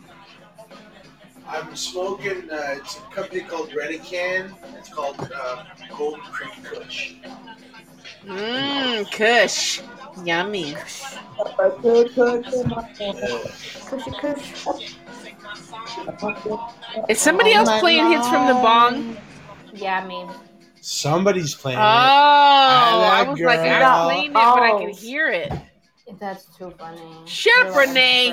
I'm smoking. Uh, it's a company called Redecan. It's called uh, Gold Creek Kush. Mmm, Kush, yummy. Cushy cush. Is somebody else playing hits from the bong? Yeah, me. Somebody's playing Oh, it. I that was like, I girl. was playing it, but I can hear it. That's too funny. Shut You're up, like, Renee.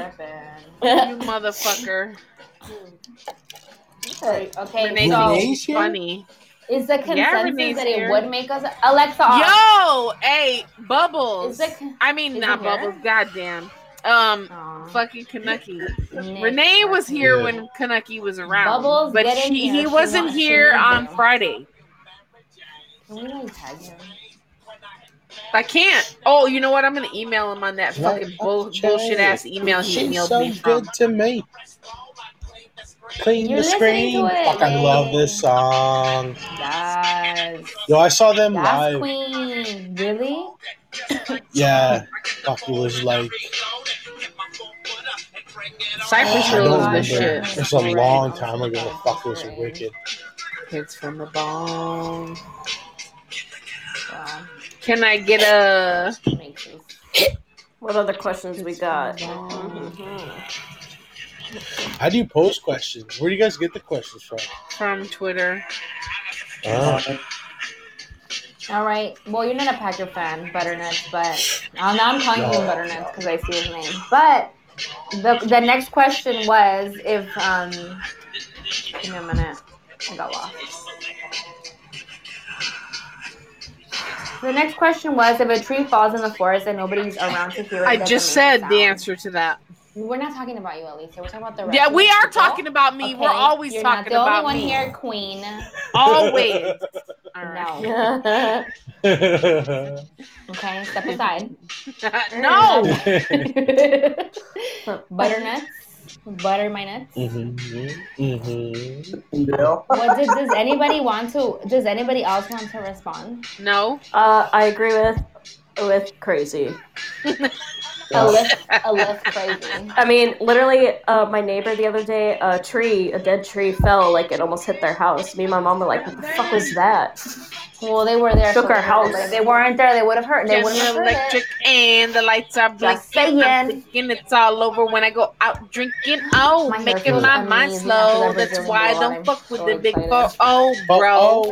You motherfucker. Okay, Renee so funny. is the consensus Renee's that it here. would make us Alexa? off. Yo, hey, Bubbles. Is the con- I mean, is not he here? Bubbles. Goddamn. Um, Aw. fucking Kanucky. Renee was here Yeah. when Kanucky was around, Bubbles, but get in she, here. he She wasn't wants- she here needs on you. Friday. Can we like tag him? I can't. Oh, you know what? I'm gonna email him on that fucking bull, bullshit ass email he She's emailed so me from. good to me. Clean You're the screen. to it, Fuck, I love this song. Yes. Yo, I saw them Yes, live. Queen. Really? Yeah. Fuck, it was like Cypress I Hill don't is the remember. shit. It's a long time ago. Fuck, it was wicked. Hits from the bong. Wow. Can I get a? What other questions we got? How do you post questions? Where do you guys get the questions from? from Twitter. Oh. All right. Well, you're not a Packer fan, Butternuts, but uh, now I'm calling him Butternuts because I see his name. But the the next question was if um, give me a minute. I got lost. The next question was if a tree falls in the forest and nobody's around to hear it. I just make a said the answer to that. We're not talking about you, Elisa. We're talking about the rest Yeah, we are people. talking about me. We're always you're talking not the only one me. here, Queen. Always. All right. No. Okay, step aside. no. Butternuts. Butter my nuts. Mm-hmm. Mm-hmm. Yeah. What did, does anybody want to? Does anybody else want to respond? No. Uh, I agree with with crazy. A lift, a lift, crazy. I mean, literally, uh, my neighbor the other day, a tree, a dead tree fell, like it almost hit their house. Me and my mom were like, "What the fuck was that?" Well, they were there. Shook so our they- house. But they weren't there, they would have hurt. They wouldn't have heard Electric it. and the lights are Just blinking. I'm saying. it's all over when I go out drinking. Oh, My making my mind slow. That's why I don't fuck with so the big excited. four. Oh, Oh, bro. oh.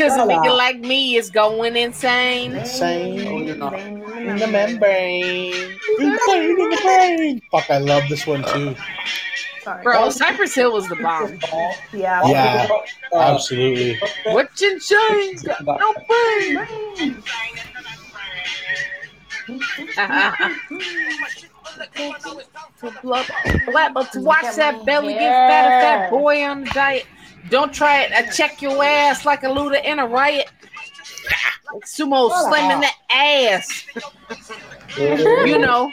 Because a nigga up. like me is going insane. Insane Oh, you're not. in the membrane. Insane in the brain. Fuck, I love this one too. Sorry. Bro, Cypress Hill was the bomb. Yeah. Yeah, Uh, absolutely. What you change? No pain. to blood, blood, to watch that belly get fatter, fat hair. boy on the diet. Don't try it. I check your ass like a looter in a riot. Sumo Shut slim in the ass. You know.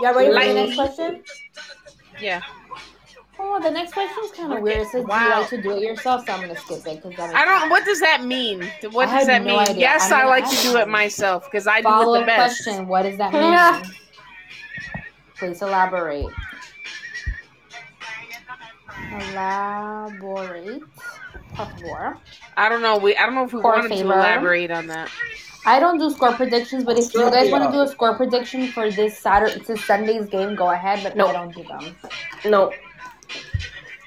Y'all ready for Like- the next question? Yeah. Oh, the next question is kind of weird. It says, "Do you like to do it yourself?" So I'm gonna skip it because I don't. What does that mean? What I does that no mean? idea. Yes, I I, like to do it myself because I do it the best. question: What does that mean? Please elaborate. Elaborate. Por favor. I don't know. We I don't know if we Por wanted to elaborate on that. I don't do score predictions, but if you guys want to do a score prediction for this Saturday, this Sunday's game, go ahead. But Nope. I don't do them. Nope,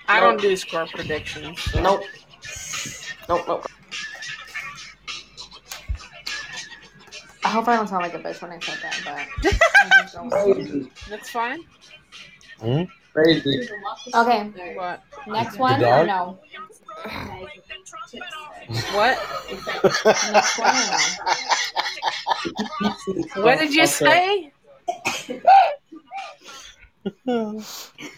I Nope. don't do score predictions. nope, nope, nope. I hope I don't sound like a bitch when I said that, but I don't. That's fine. Hmm? Crazy. okay. What? Next one or dog? no? What? Next one or no? What did you Okay. say?